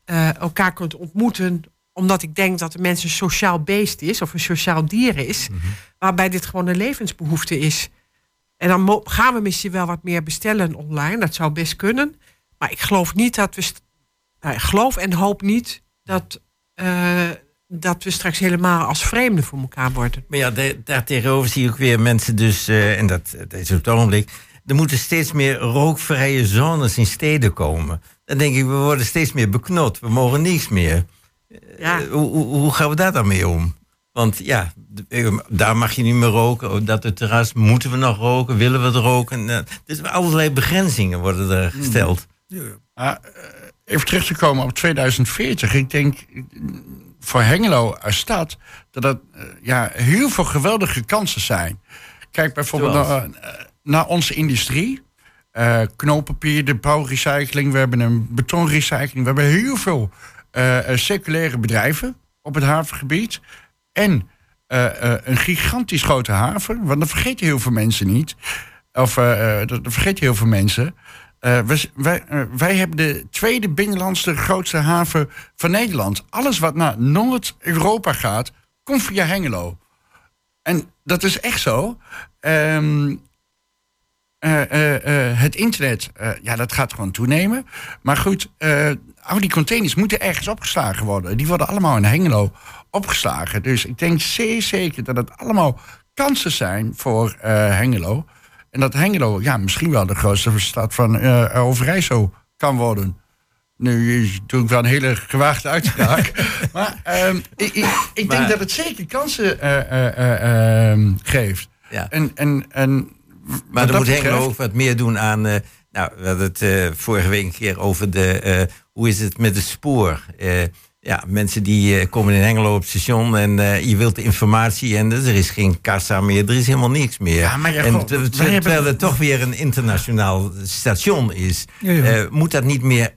uh, elkaar kunt ontmoeten. Omdat ik denk dat de mens een sociaal beest is of een sociaal dier is. Mm -hmm. Waarbij dit gewoon een levensbehoefte is. En dan gaan we misschien wel wat meer bestellen online. Dat zou best kunnen. Maar ik geloof niet dat we. Nou, ik geloof en hoop niet dat, uh, dat we straks helemaal als vreemden voor elkaar worden. Maar ja, daar tegenover zie ik ook weer mensen dus. Uh, en dat, dat is op het ogenblik. Er moeten steeds meer rookvrije zones in steden komen. Dan denk ik, we worden steeds meer beknot. We mogen niets meer. Ja. Eh, hoe, hoe, hoe gaan we daar dan mee om? Want ja, daar mag je niet meer roken. Op Dat het terras moeten we nog roken, willen we het roken? Eh, Dus allerlei begrenzingen worden er gesteld. Ah, eh, even terug te komen op 2040. Ik denk eh, voor Hengelo als stad dat dat eh, ja, heel veel geweldige kansen zijn. Kijk bijvoorbeeld naar, naar onze industrie. Eh knooppapier, de bouwrecycling, we hebben een betonrecycling. We hebben heel veel eh, circulaire bedrijven op het havengebied. En een gigantisch grote haven. Want dat vergeten heel veel mensen niet. Of dat vergeten heel veel mensen. Wij, wij, hebben de tweede binnenlandse grootste haven van Nederland. Alles wat naar Noord-Europa gaat, komt via Hengelo. En dat is echt zo. Eh, het internet, eh, ja, dat gaat gewoon toenemen. Maar goed, eh, al die containers moeten ergens opgeslagen worden. Die worden allemaal in Hengelo opgeslagen. Dus ik denk zeer zeker dat het allemaal kansen zijn voor eh, Hengelo. En dat Hengelo ja, misschien wel de grootste stad van eh Overijssel kan worden. Nu doe ik wel een hele gewaagde uitspraak. maar ehm, ik, ik, ik denk dat het zeker kansen eh, eh, eh, ehm, geeft. Ja. En, en, en Maar dat moet Hengelo ook wat meer doen aan. eh, nou, we hadden het eh, vorige week een keer over de. eh, hoe is het met het spoor? Ja, mensen die komen in Hengelo op het station en je wilt de informatie en er is geen kassa meer, er is helemaal niks meer. Ja, maar ja, en goh, ter- wij terwijl het toch weer een internationaal station is, Ja, moet dat niet meer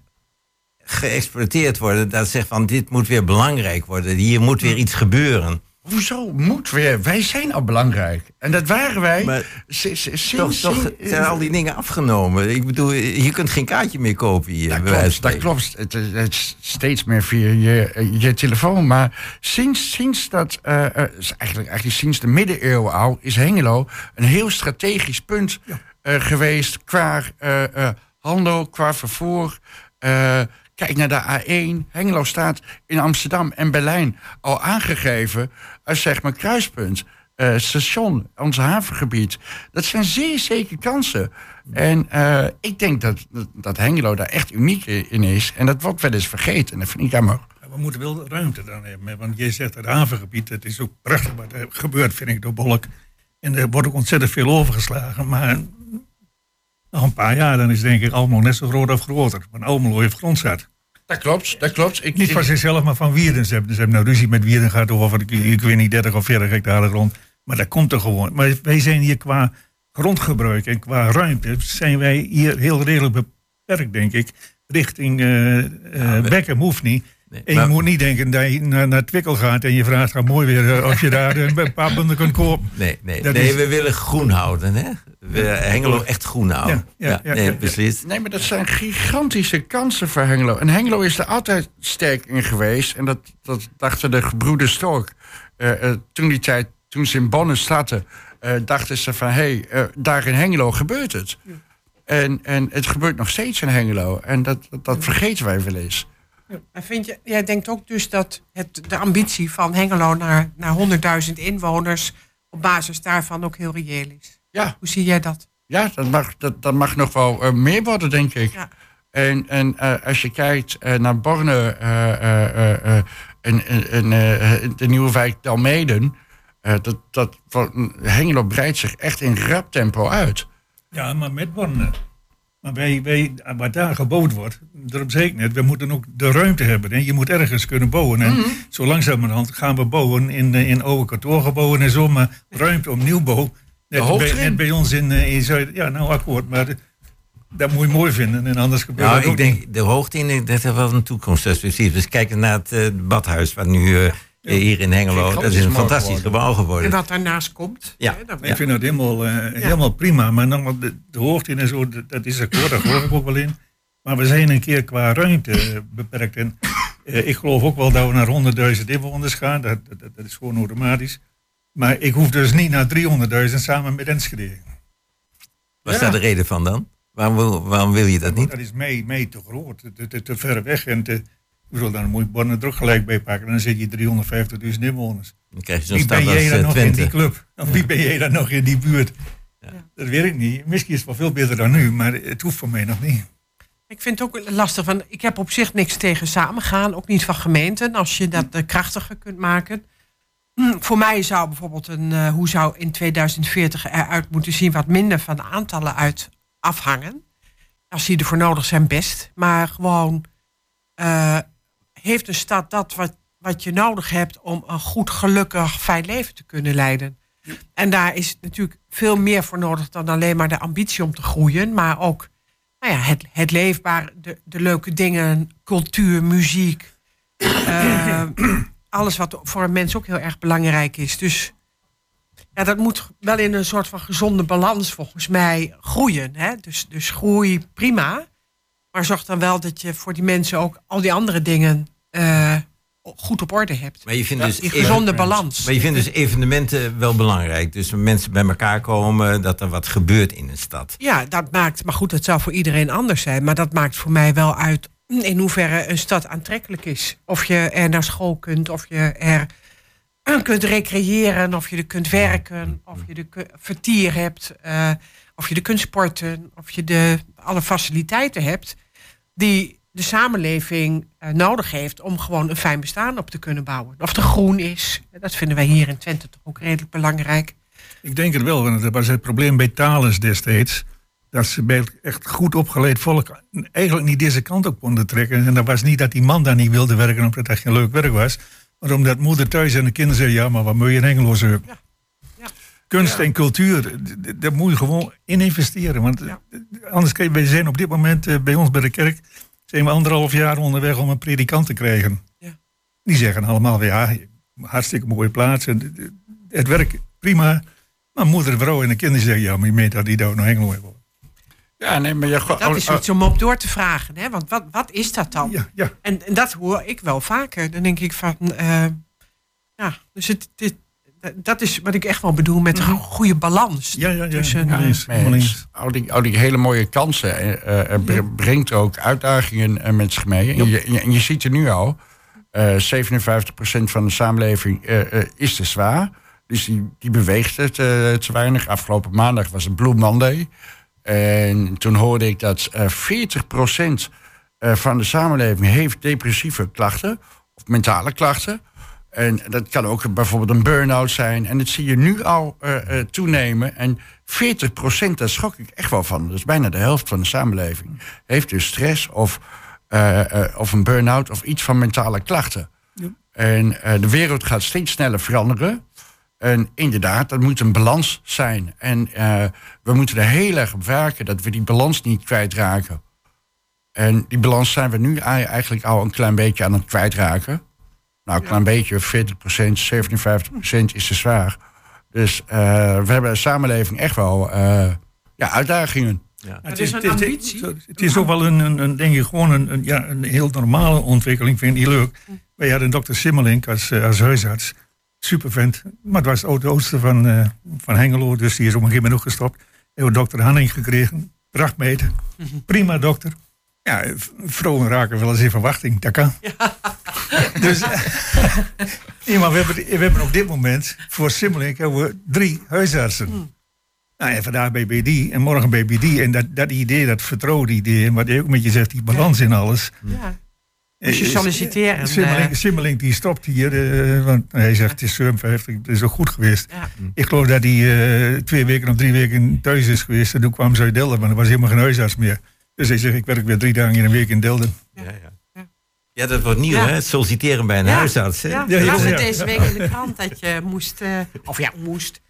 geëxploiteerd worden? Dat zegt van dit moet weer belangrijk worden, hier moet weer iets gebeuren. Hoezo moet weer? Wij zijn al belangrijk. En dat waren wij. Maar si- si- sinds, Toch, zijn al die dingen afgenomen. Ik bedoel, je kunt geen kaartje meer kopen hier. Dat klopt, dat. Het, het is steeds meer via je, je telefoon. Maar sinds, sinds dat, eh, eh, is eigenlijk, eigenlijk sinds de middeleeuwen al, is Hengelo een heel strategisch punt eh, geweest qua eh, eh, handel, qua vervoer. Eh, kijk naar de A1. Hengelo staat in Amsterdam en Berlijn al aangegeven als zeg maar kruispunt. Eh, station, ons havengebied. Dat zijn zeer zeker kansen. En eh, ik denk dat, dat, Hengelo daar echt uniek in is. En dat wordt wel eens vergeten. En dat vind ik jammer. Ja, We moeten wel ruimte dan hebben. Want je zegt het havengebied, het is ook prachtig wat er gebeurt, vind ik, door Bolk. En er wordt ook ontzettend veel overgeslagen. Maar nog een paar jaar, dan is denk ik Almelo net zo groot of groter. Want Almelo heeft grondzat. Dat klopt, dat klopt. Ik, Niet van zichzelf, maar van Wierden. Ze hebben, ze hebben nou ruzie met Wierden gehad over, ik, ik weet niet, 30 of 40 hectare grond. Maar dat komt er gewoon. Maar wij zijn hier qua grondgebruik en qua ruimte, zijn wij hier heel redelijk beperkt, denk ik. Richting we- Beckham hoeft niet. Nee, En je maar- moet niet denken dat je naar, naar Twikkel gaat en je vraagt gaat mooi weer eh, of je daar eh, een paar bundel kunt kopen. Nee, nee, Dat nee is- we willen groen houden. Hè? We, Hengelo echt groen houden. Ja, ja, ja, nee, ja. beslist. Nee, maar dat zijn gigantische kansen voor Hengelo. En Hengelo is er altijd sterk in geweest. En dat, dat dachten de gebroeders Stork. eh, eh, toen die tijd, toen ze in Bonn zaten, eh, dachten ze van... hé, hey, eh, daar in Hengelo gebeurt het. En, en het gebeurt nog steeds in Hengelo. En dat, dat, dat vergeten wij wel eens. En vind je, jij denkt ook dus dat het, de ambitie van Hengelo naar, naar 100.000 inwoners op basis daarvan ook heel reëel is. Ja, Hoe zie jij dat? ja dat, mag, dat, dat mag nog wel eh, meer worden, denk ik. Ja. En, en eh, als je kijkt eh, naar Borne eh, eh, eh, eh, en, en, eh, de nieuwe wijk Dalmeden... eh, dat, dat, van- Hengelo breidt zich echt in rap tempo uit. Ja, maar met Borne. Maar wij, wij, wat daar gebouwd wordt, daarom zei ik net, we moeten ook de ruimte hebben. Hè. Je moet ergens kunnen bouwen. En Mhm. zo langzamerhand gaan we bouwen in, eh, in oude kantoorgebouwen en zo, maar ruimte om nieuwbouw. Net, hoogte bij, net bij ons in, eh, in Zuid. Ja, nou akkoord, maar de- dat moet je mooi vinden. En anders gebeurt Nou, ook ik niet. denk de hoogte in, dat heeft wel een toekomstperspectief. Dus kijk naar het eh, badhuis, wat nu eh, hier in Hengelo. Dat is een fantastisch geworden. gebouw En geworden. wat daarnaast komt. Ja. hè, dat- Ik vind dat helemaal, eh, helemaal prima. Maar nogmaals, de, de hoogte in en zo, dat, dat is akkoord, daar geloof ik ook wel in. Maar we zijn een keer qua ruimte beperkt. En eh, ik geloof ook wel dat we naar 100.000 inwoners gaan. Dat, dat, dat is gewoon automatisch. Maar ik hoef dus niet naar 300.000 samen met Enschede. Wat is daar de reden van dan? Waarom wil, waarom wil je dat niet? Dat is mij, mij te groot, te, te, te ver weg. En te, ik bedoel, dan moet je Borne er ook gelijk bij pakken. Dan zit je 350.000 inwoners. Dan krijg je zo'n Wie ben jij dan eh, nog in die club? Of wie ben jij dan nog in die buurt? Dat weet ik niet. Misschien is het wel veel beter dan nu, maar het hoeft voor mij nog niet. Ik vind het ook lastig. Van, ik heb op zich niks tegen samengaan. Ook niet van gemeenten. Als je dat eh, krachtiger kunt maken. Hm, voor mij zou bijvoorbeeld een... eh, hoe zou in 2040 eruit moeten zien... wat minder van de aantallen uit afhangen. Als die ervoor nodig zijn, best. Maar gewoon... eh, heeft een stad dat wat, wat je nodig hebt... om een goed, gelukkig, fijn leven te kunnen leiden? En daar is natuurlijk veel meer voor nodig... dan alleen maar de ambitie om te groeien. Maar ook nou ja, het, het leefbaar, de, de leuke dingen, cultuur, muziek. eh, alles wat voor een mens ook heel erg belangrijk is. Dus ja, dat moet wel in een soort van gezonde balans volgens mij groeien. Hè? Dus, dus groei prima. Maar zorg dan wel dat je voor die mensen ook al die andere dingen eh, goed op orde hebt. Maar je vindt dus Die gezonde balans. Maar je vindt dus evenementen wel belangrijk. Dus mensen bij elkaar komen, dat er wat gebeurt in een stad. Ja, dat maakt, maar goed, dat zou voor iedereen anders zijn. Maar dat maakt voor mij wel uit in hoeverre een stad aantrekkelijk is. Of je er naar school kunt, of je er kunt recreëren, of je er kunt werken, of je er vertier hebt, eh, of je er kunt sporten, of je de, alle faciliteiten hebt die de samenleving eh, nodig heeft om gewoon een fijn bestaan op te kunnen bouwen. Of er groen is, dat vinden wij hier in Twente toch ook redelijk belangrijk. Ik denk het wel, want dat was het probleem bij Thales destijds. Dat ze bij echt goed opgeleid volk eigenlijk niet deze kant op konden trekken. En dat was niet dat die man daar niet wilde werken omdat dat geen leuk werk was. Maar omdat moeder thuis en de kinderen zeiden, ja, maar wat moet je in zoeken? Ja. Ja. Kunst en cultuur, daar moet je gewoon in investeren. Want anders kun je, wij zijn op dit moment eh, bij ons bij de kerk, zijn we anderhalf jaar onderweg om een predikant te krijgen. Ja. Die zeggen allemaal, ja, hartstikke mooie plaats. En, het werk prima. Maar moeder, vrouw en de kinderen zeggen, ja, maar je meent dat die daar naar Engelo hebben. Ja, nee, maar je oh, Dat is iets om op door te vragen. Hè? Want wat, wat is dat dan? Ja, ja. En, en dat hoor ik wel vaker. Dan denk ik van... eh, ja, dus het, dit- dat is wat ik echt wel bedoel met een goede balans. Ja, ja, ja. Tussen, Ja, eh. Al die, al die hele mooie kansen eh, eh, br- brengt ook uitdagingen eh, met zich mee. En je, en ziet er nu al, eh 57% van de samenleving eh, eh, is te zwaar. Dus die, die beweegt het eh, te weinig. Afgelopen maandag was het Blue Monday. En toen hoorde ik dat eh 40% eh, van de samenleving heeft depressieve klachten. Of mentale klachten. En dat kan ook bijvoorbeeld een burn-out zijn. En dat zie je nu al eh, eh, toenemen. En 40% daar schrok ik echt wel van. Dat is bijna de helft van de samenleving. Heeft dus stress of, eh, of een burn-out of iets van mentale klachten. En eh, de wereld gaat steeds sneller veranderen. En inderdaad, dat moet een balans zijn. En we moeten er heel erg op werken dat we die balans niet kwijtraken. En die balans zijn we nu ei- eigenlijk al een klein beetje aan het kwijtraken. Nou, een klein beetje, 40%, 57% is te zwaar. Dus eh, we hebben een samenleving echt wel eh, ja, uitdagingen. Ja. Het is een ambitie. Het, het is ook wel een, een, een denk ik, gewoon een, een, ja, een heel normale ontwikkeling, vind ik leuk. Wij hadden dokter Simmelink als, eh, als huisarts. Super vent. Maar het was het oude oosten van, eh, van Hengelo, dus die is op een gegeven moment ook gestopt. We hebben dokter Hanning gekregen. Prachtmeter. Prima dokter. Ja, vrouwen raken wel eens in verwachting. Dat kan. Dus, ja, maar we hebben, we hebben op dit moment voor Simmelink hebben we drie huisartsen. Nou, en vandaag bij BD en morgen bij BD. En dat, dat idee, dat vertrouwde-idee, en wat je ook met je zegt, die balans in alles. ja. Dus je Eh, solliciteren. Simmelink, eh, Simmelink die stopt hier, eh, want hij zegt het is 57, het is ook goed geweest. ja. Ik geloof dat hij eh, twee weken of drie weken thuis is geweest. En toen kwam ze uit Delden, maar er was helemaal geen huisarts meer. Dus hij zegt, ik werk weer drie dagen in een week in Delden. Ja, ja. Ja, dat wordt nieuw, Ja. hè? Het solliciteren bij een Ja. huisarts. Hè? Ja. het deze week in de krant dat je moest, eh, of ja, moest.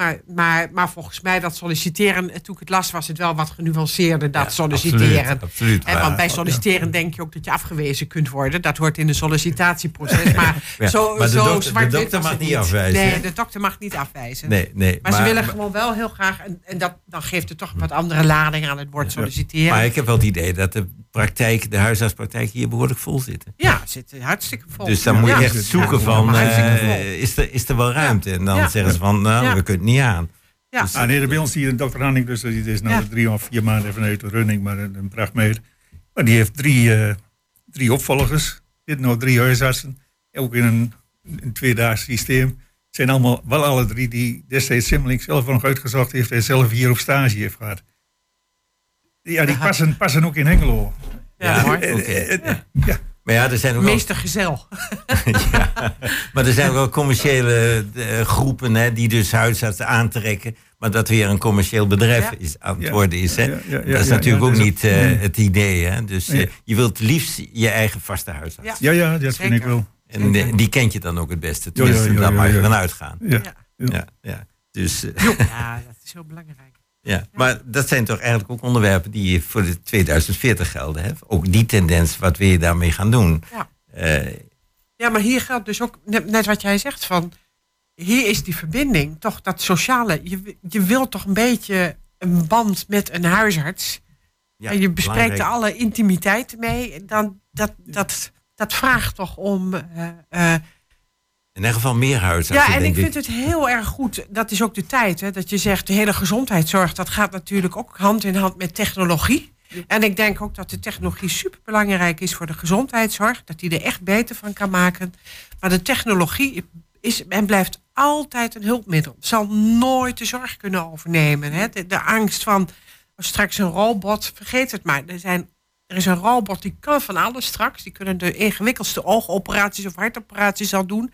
Maar, maar, maar volgens mij dat solliciteren, eh, toen ik het las, was het wel wat genuanceerder, dat Ja, solliciteren. Absoluut, absoluut En want waar. bij solliciteren denk je ook dat je afgewezen kunt worden. Dat hoort in een sollicitatieproces. Maar Ja, zo, maar de zo dokter- de zwart-wit dokter mag het niet afwijzen, Nee, de dokter mag niet afwijzen. Nee, nee. Maar, ze willen gewoon wel heel graag, en, en dat, dan geeft het toch wat andere lading aan het woord solliciteren. Maar ik heb wel het idee dat de praktijk, de huisartspraktijk hier behoorlijk vol zit. Ja, het zit hartstikke vol. Dus dan moet je Ja. echt zoeken Ja, van, eh, is, er, is er wel ruimte? En dan Ja. zeggen ze van, nou, Ja. we kunnen het niet aan. Ja. Ah, nee, bij ons hier dokter Hanning, dus die is nou Ja. drie of vier maanden vanuit de running, maar een, een prachtmeter. Maar die heeft drie, eh, drie opvolgers. Dit nou drie huisartsen, ook in een, een tweedaags systeem. Het zijn allemaal, wel alle drie die destijds Simmelink zelf nog uitgezocht heeft en zelf hier op stage heeft gehad. Ja, die Ja. passen, passen ook in Hengelo. Ja, hoor. oké. Ja. Maar ja, er zijn ook wel- Meester gezel. ja. Maar er zijn ook wel commerciële eh, groepen hè, die dus huisartsen aantrekken. Maar dat weer een commercieel bedrijf Ja. is, aan het Ja. worden is. Hè? Ja, ja, ja, dat is ja, natuurlijk ja, ook is niet eh, nee. het idee. Hè? Dus eh, je wilt liefst je eigen vaste huisarts. Ja. Ja, ja, dat vind ik wel. En die kent je dan ook het beste. Ja, Tenminste, ja, ja, daar ja, mag je ja. van uitgaan. Ja. Ja. Ja, ja. Dus, Ja, dat is heel belangrijk. Ja. Maar dat zijn toch eigenlijk ook onderwerpen die voor de 2040 gelden. Hè? Ook die tendens, wat wil je daarmee gaan doen? Ja. Eh, Ja, maar hier geldt dus ook net, wat jij zegt van... Hier is die verbinding, toch dat sociale. Je, je wilt toch een beetje een band met een huisarts. ja, en je bespreekt er belangrijk. alle intimiteit mee. Dan, dat, dat, dat vraagt toch om... eh, eh, In ieder geval meer huisartsen, ja, en ik vind het heel erg goed. Dat is ook de tijd. Hè, dat je zegt, de hele gezondheidszorg... dat gaat natuurlijk ook hand in hand met technologie. En ik denk ook dat de technologie superbelangrijk is voor de gezondheidszorg. Dat die er echt beter van kan maken. Maar de technologie is en blijft altijd een hulpmiddel. Zal nooit de zorg kunnen overnemen. Hè. De, de angst van oh, straks een robot, vergeet het maar. Er, zijn, er is een robot die kan van alles straks. Die kunnen de ingewikkeldste oogoperaties of hartoperaties al doen.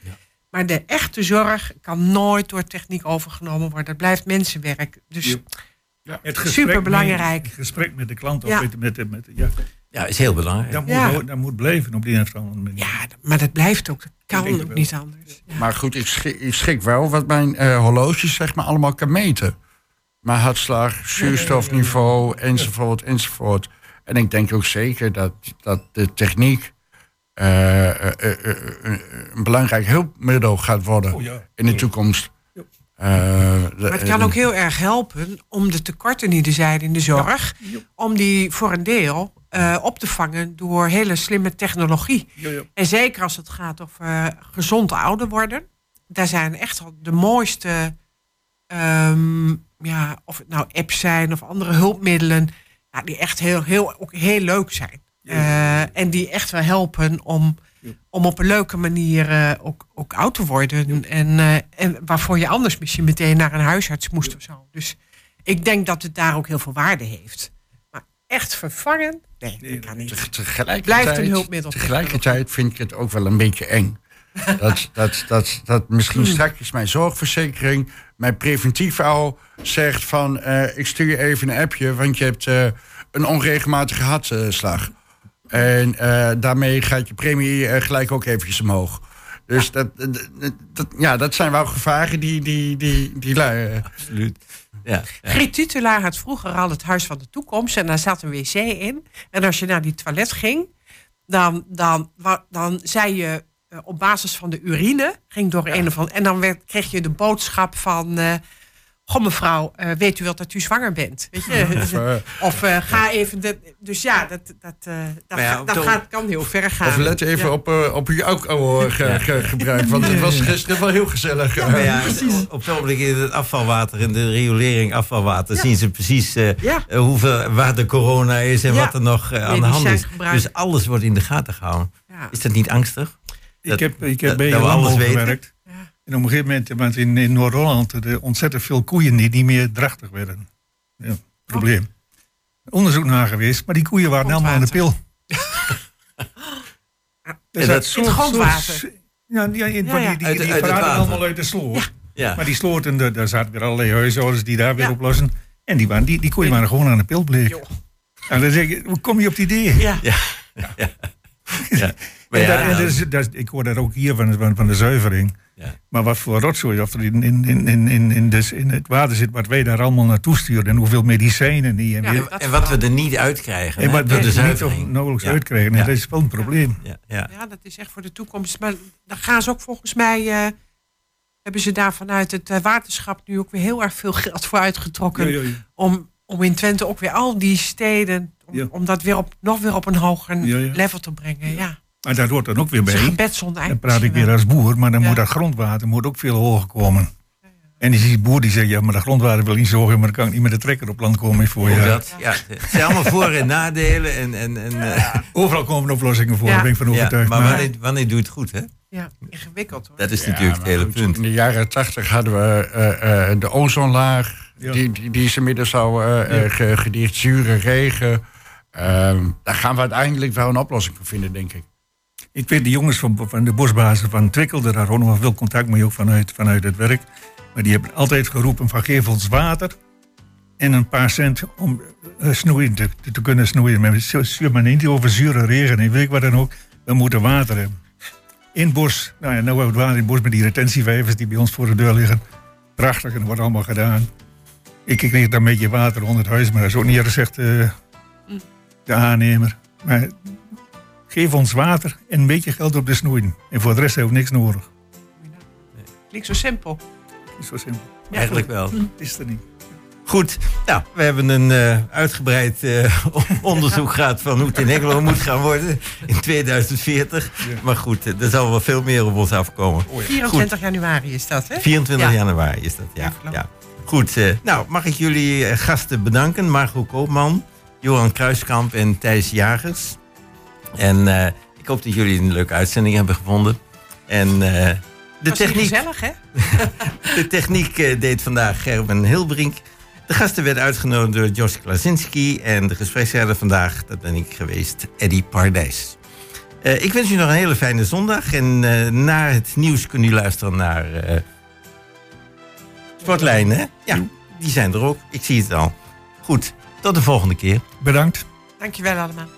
Maar de echte zorg kan nooit door techniek overgenomen worden. Het blijft mensenwerk. Dus Het Superbelangrijk. Met, het gesprek met de klant of Ja. met, met, ja, Ja, is heel belangrijk. dat, Ja. moet, dat moet blijven op die een of andere manier. ja, maar dat blijft ook. Dat kan ook wel. niet anders. Ja. Maar goed, ik schrik, ik schrik wel wat mijn eh horloges zeg maar allemaal kan meten. Mijn hartslag, zuurstofniveau, enzovoort, enzovoort. En ik denk ook zeker dat, dat de techniek een belangrijk hulpmiddel gaat worden Oh, ja. in de toekomst. Eh, de- Maar het kan ook heel erg helpen om de tekorten die er zijn in de zorg, om die voor een deel eh, op te vangen door hele slimme technologie. Ja, ja. En zeker als het gaat over eh, gezond ouder worden. Daar zijn echt wel de mooiste, ehm, ja, of het nou apps zijn of andere hulpmiddelen, ja, die echt heel, heel, ook heel leuk zijn. Eh, en die echt wel helpen om, om op een leuke manier eh, ook, ook oud te worden. En, eh, en waarvoor je anders misschien meteen naar een huisarts moest of zo. Dus ik denk dat het daar ook heel veel waarde heeft. Maar echt vervangen? Nee, dat kan niet. Te- tegelijkertijd, Blijft een hulpmiddel. Tegelijkertijd vind ik het ook wel een beetje eng. Dat, dat, dat, dat misschien Hmm. straks mijn zorgverzekering mij preventief al zegt van... ik stuur je even een appje, want je hebt een onregelmatige hartslag. En eh, daarmee gaat je premie eh, gelijk ook eventjes omhoog. Dus dat, dat, dat- ja, dat zijn wel gevaren die... die, die, die, lui- Absoluut. Ja, ja. Griet Tutelaar had vroeger al het Huis van de Toekomst. En daar zat een wc in. En als je naar die toilet ging, dan, dan, dan zei je eh, op basis van de urine, ging door een of andere. En dan werd, kreeg je de boodschap van. eh Goh, mevrouw, eh, weet u wel dat u zwanger bent? Weet je? Of, eh, Of eh, ga even. De, dus ja, dat, dat, eh, dat, Maar ja, dat gaat, kan heel ver gaan. Of let even Ja. op, eh, op alcohol ge, ge- gebruik. Want het was gisteren wel heel gezellig. Maar ja, op het ogenblik in het afvalwater, in de riolering afvalwater, zien ze precies Ja. hoeveel, waar de corona is en Ja. wat er nog aan de hand is. Dus alles wordt in de gaten gehouden. Ja. Is dat niet angstig? Ik Dat- heb, ik heb dat- bij dat we landbouw alles weten. En op een gegeven moment, want in, in Noord-Holland, er ontzettend veel koeien die niet meer drachtig werden. Ja, probleem. Onderzoek naar geweest, maar die koeien waren allemaal aan de pil. Dat- In het grondwater. zo- Ja, ja, Ja, ja. die, die, die verraden water. allemaal uit de sloot. Ja. Maar die sloten, daar, daar zaten weer allerlei huishoudens die daar weer Ja. oplossen. En die, waren, die, die koeien waren gewoon aan de pil bleek. En dan zeg je, hoe kom je op het idee? Ja. Ja. ja. Maar En en dat ik hoor dat ook hier van, van, van de zuivering. Ja. Maar wat voor rotzooi of er in, in, in, in, in, dus in het water zit, wat wij daar allemaal naartoe sturen. En hoeveel medicijnen die en Ja. wat we er niet uitkrijgen En wat we de niet of nauwelijks Ja. uitkrijgen. En Ja. dat is wel een probleem. Ja, ja. Ja, dat is echt voor de toekomst. Maar dan gaan ze ook volgens mij. eh, hebben ze daar vanuit het eh, waterschap nu ook weer heel erg veel geld voor uitgetrokken. Ja, ja, ja. Om, om in Twente ook weer al die steden. Om, Ja. om dat weer op, nog weer op een hoger Ja, ja. level te brengen. Ja. Maar daar hoort dan ook weer Het is een bij. Dan praat ik weer als boer, maar dan Ja. moet dat grondwater moet ook veel hoger komen. En die ziet boer die zegt, ja, maar dat grondwater wil niet zo hoog, maar dan kan ik niet met de trekker op land komen voor je. dat, ja. Het zijn allemaal voor- en nadelen. En, en, en, eh, Overal komen oplossingen voor, Ja. daar ben ik van overtuigd. maar maar wanneer, wanneer doe je het goed, hè? Ja, ingewikkeld hoor. Dat is Ja, natuurlijk het hele goed, punt. In de jaren tachtig hadden we eh, eh, de ozonlaag. Ja. Die, die, die is inmiddels al gedicht. Zure regen. Ehm, daar gaan we uiteindelijk wel een oplossing voor vinden, denk ik. Ik weet de jongens van, van de bosbazen van Twikkel, daar had nog veel contact mee, ook vanuit, vanuit het werk. Maar die hebben altijd geroepen van geef ons water en een paar cent om eh, snoeien te, te, kunnen snoeien. Maar zuur maar niet over zure regen en weet ik wat dan ook. We moeten water hebben. In het bos, nou ja, nou hebben we het water in het bos met die retentievijvers die bij ons voor de deur liggen. Prachtig en dat wordt allemaal gedaan. Ik kreeg dan een beetje water onder het huis, maar dat is ook niet erg, zegt eh, de aannemer. Maar geef ons water en een beetje geld op de snoeien. En voor de rest hebben we niks nodig. Klinkt zo simpel. Is zo simpel. Eigenlijk wel. Het is er niet. Goed, nou, we hebben een eh, uitgebreid eh, onderzoek gehad van hoe het in Hengelo moet gaan worden in 2040. Maar goed, eh, er zal wel veel meer op ons afkomen. 24 januari is dat, hè? 24 Ja. januari is dat, ja. Ja. Goed, eh, nou mag ik jullie gasten bedanken. Margot Koopman, Johan Kruiskamp en Thijs Jagers. En eh, ik hoop dat jullie een leuke uitzending hebben gevonden. En eh, de techniek... gezellig, hè? De techniek eh, deed vandaag Gerben Hilbrink. De gasten werden uitgenodigd door Jos Klasinski. En de gespreksleider vandaag, dat ben ik geweest, Eddy Pardijs. Eh, ik wens u nog een hele fijne zondag. En eh, na het nieuws kunt u luisteren naar eh Sportlijn, hè? Ja, die zijn er ook. Ik zie het al. Goed, tot de volgende keer. Bedankt. Dankjewel allemaal.